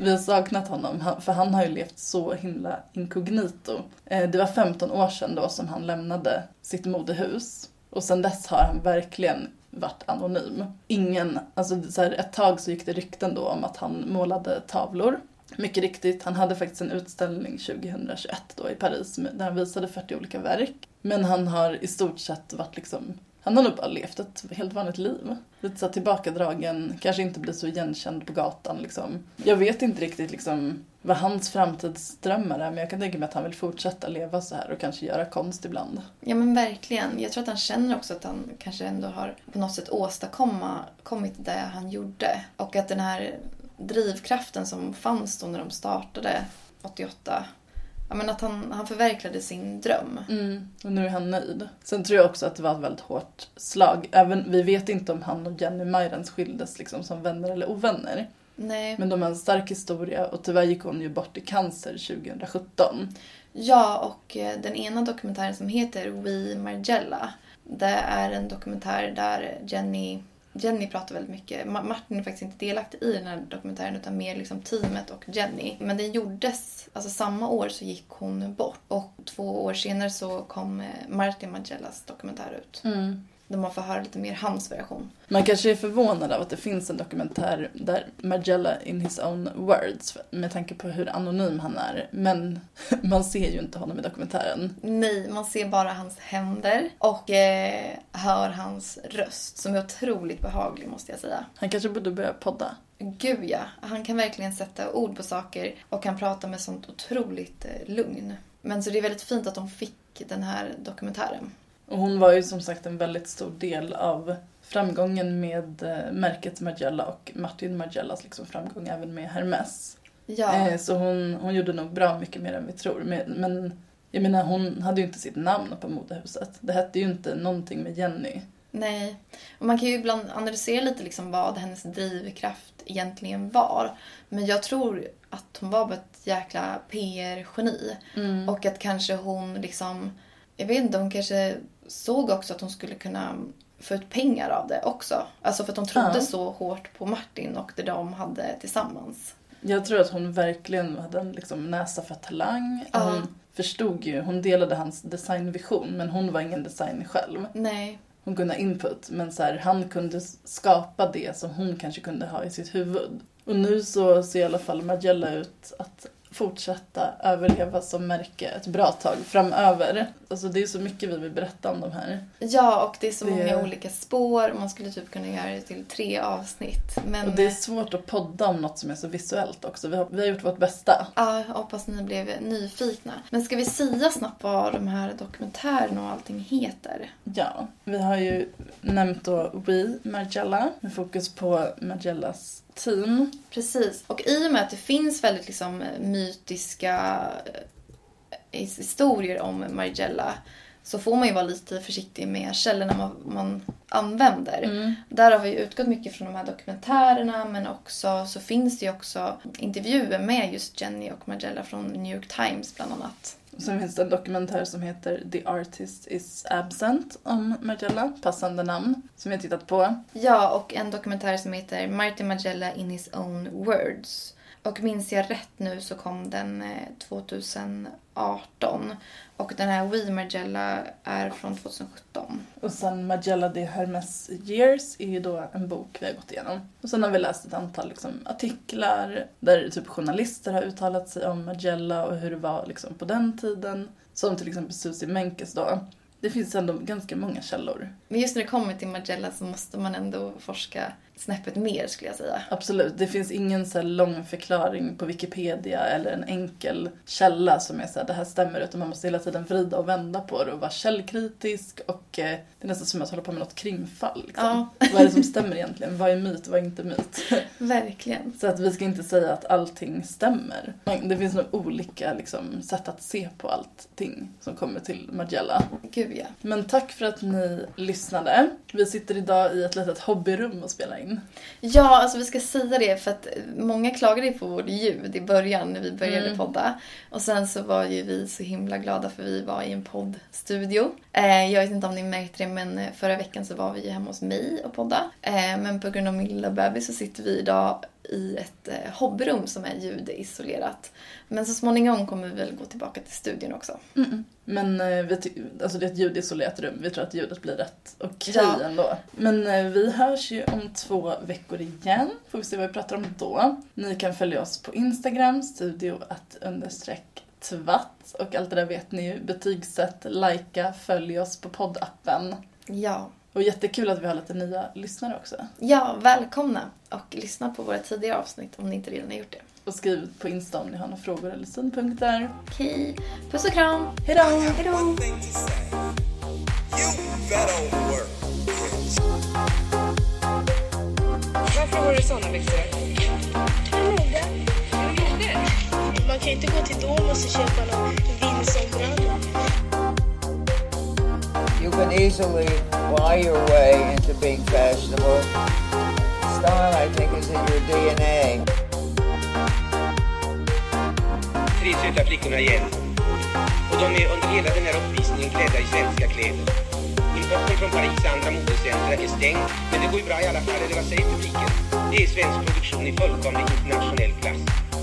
Vi har saknat honom, för han har ju levt så himla inkognito. Eh, Det var 15 år sedan då som han lämnade sitt modehus. Och sen dess har han verkligen varit anonym. Ingen, alltså så här, ett tag så gick det rykten då om att han målade tavlor. Mycket riktigt, han hade faktiskt en utställning 2021 då i Paris där han visade 40 olika verk. Men han har i stort sett varit liksom, han har nog bara levt ett helt vanligt liv. Lite så tillbakadragen, kanske inte blir så igenkänd på gatan liksom. Jag vet inte riktigt liksom vad hans framtidsdrömmar är men jag kan tänka mig att han vill fortsätta leva så här och kanske göra konst ibland. Ja men verkligen. Jag tror att han känner också att han kanske ändå har på något sätt åstadkommit det han gjorde. Och att den här drivkraften som fanns då när de startade 88. Ja men att han, han förverkligade sin dröm. Mm, och nu är han nöjd. Sen tror jag också att det var ett väldigt hårt slag. Även, vi vet inte om han och Jenny Majrens skildes liksom som vänner eller ovänner. Nej. Men de har en stark historia och tyvärr gick hon ju bort i cancer 2017. Ja, och eh, den ena dokumentären som heter We Margella. Det är en dokumentär där Jenny, Jenny pratar väldigt mycket. Martin är faktiskt inte delaktig i den här dokumentären utan mer liksom teamet och Jenny. Men den gjordes, alltså samma år så gick hon bort. Och två år senare så kom eh, Martin Magellas dokumentär ut. Mm. Där man får höra lite mer hans version. Man kanske är förvånad av att det finns en dokumentär där Margella in his own words med tanke på hur anonym han är. Men man ser ju inte honom i dokumentären. Nej, man ser bara hans händer och eh, hör hans röst som är otroligt behaglig måste jag säga. Han kanske borde börja podda. Gud ja, han kan verkligen sätta ord på saker och kan prata med sånt otroligt eh, lugn. Men så det är väldigt fint att de fick den här dokumentären. Och hon var ju som sagt en väldigt stor del av framgången med eh, märket Margiela och Martin Margiellas liksom framgång även med Hermes. Ja, Eh, Så hon, hon gjorde nog bra mycket mer än vi tror. Men, jag menar hon hade ju inte sitt namn på modehuset. Det hette ju inte någonting med Jenny. nej. Och man kan ju ibland analysera lite liksom vad hennes drivkraft egentligen var. Men jag tror att hon var bara ett jäkla PR-geni. Och att kanske hon liksom, jag vet inte, hon kanske såg också att hon skulle kunna få ut pengar av det också. Alltså för att hon trodde Ja. så hårt på Martin och det de hade tillsammans. Jag tror att hon verkligen hade en liksom näsa för talang. Ja. Hon förstod ju, hon delade hans designvision men hon var ingen designer själv. Nej. Hon kunde ha input men så här, han kunde skapa det som hon kanske kunde ha i sitt huvud. Och nu så ser i alla fall Margiela ut att fortsätta överleva som märke ett bra tag framöver. Alltså det är så mycket vi vill berätta om de här. Ja, och det är så Det- många olika spår. Man skulle typ kunna göra det till tre avsnitt. Men Och det är svårt att podda om något som är så visuellt också. Vi har, vi har gjort vårt bästa. ja, jag hoppas ni blev nyfikna. Men ska vi säga snabbt vad de här dokumentärerna och allting heter? Ja, vi har ju nämnt då We Margiela med fokus på Margiellas team. Precis. Och i och med att det finns väldigt liksom mytiska eh, historier om Margiela så får man ju vara lite försiktig med källorna man, man använder. Där har vi utgått mycket från de här dokumentärerna men också så finns det ju också intervjuer med just Jenny och Margiela från New York Times bland annat. Sen finns det en dokumentär som heter The Artist is Absent om Margiela, passande namn, som vi har tittat på. Ja, och en dokumentär som heter Martin Margiela in his own words. Och minns jag rätt nu så kom den eh, 2018. Och den här We Margiela är från 2017. Och sen Margiela de Hermes Years är ju då en bok vi har gått igenom. Och sen har vi läst ett antal liksom, artiklar där typ journalister har uttalat sig om Margiela och hur det var liksom, på den tiden. Som till exempel Susie Menkes då. Det finns ändå ganska många källor. Men just när det kommer till Margiela så måste man ändå forska snäppet mer skulle jag säga. Absolut, det finns ingen så lång förklaring på Wikipedia eller en enkel källa som är så här, det här stämmer, utan man måste hela tiden vrida och vända på det och vara källkritisk och eh, det är nästan som att hålla på med något krimfall. Liksom. Vad är det som stämmer egentligen? Vad är myt? Vad är inte myt? Verkligen. Så att vi ska inte säga att allting stämmer. Det finns nog olika liksom, sätt att se på allting som kommer till Margiela. Gud ja. Men tack för att ni lyssnade. Vi sitter idag i ett litet hobbyrum och spelar in. Ja, alltså vi ska säga det för att många klagade ju på vårt ljud i början när vi började Mm. podda. Och sen så var ju vi så himla glada för vi var i en poddstudio. Eh, jag vet inte om ni märkte det men eh, förra veckan så var vi ju hemma hos mig och podda. Eh, men på grund av min lilla bebis så sitter vi idag i ett eh, hobbyrum som är ljudisolerat. Men så småningom kommer vi väl gå tillbaka till studion också. Men eh, vi alltså det är ett ljudisolerat rum. Vi tror att ljudet blir rätt okej Ja. ändå. Men eh, vi hörs ju om två veckor igen. Får vi se vad vi pratar om då. Ni kan följa oss på Instagram, studio att understreck tvatt. Och allt det där vet ni ju. Betygsätt, likea, följ oss på poddappen. Ja. Och jättekul att vi har lite nya lyssnare också. Ja, välkomna och lyssna på våra tidigare avsnitt om ni inte redan har gjort det. Och skriv på Insta om ni har några frågor eller synpunkter. Okej, puss och kram! Hejdå! Hejdå! Varför har du såna byxor? Du modig? Man kan inte gå till Domus och köpa någon Vinson-brallor. Can easily buy your way into being fashionable. Style, I think, is in your DNA. Tre söta flickorna igen. Och de är under hela den här uppvisningen klädda i svenska kläder. Importen från Paris andra modecentra är stängd, men det går ju bra i alla fall, eller vad säger publiken? Det är svensk produktion i fullkomlig internationell klass.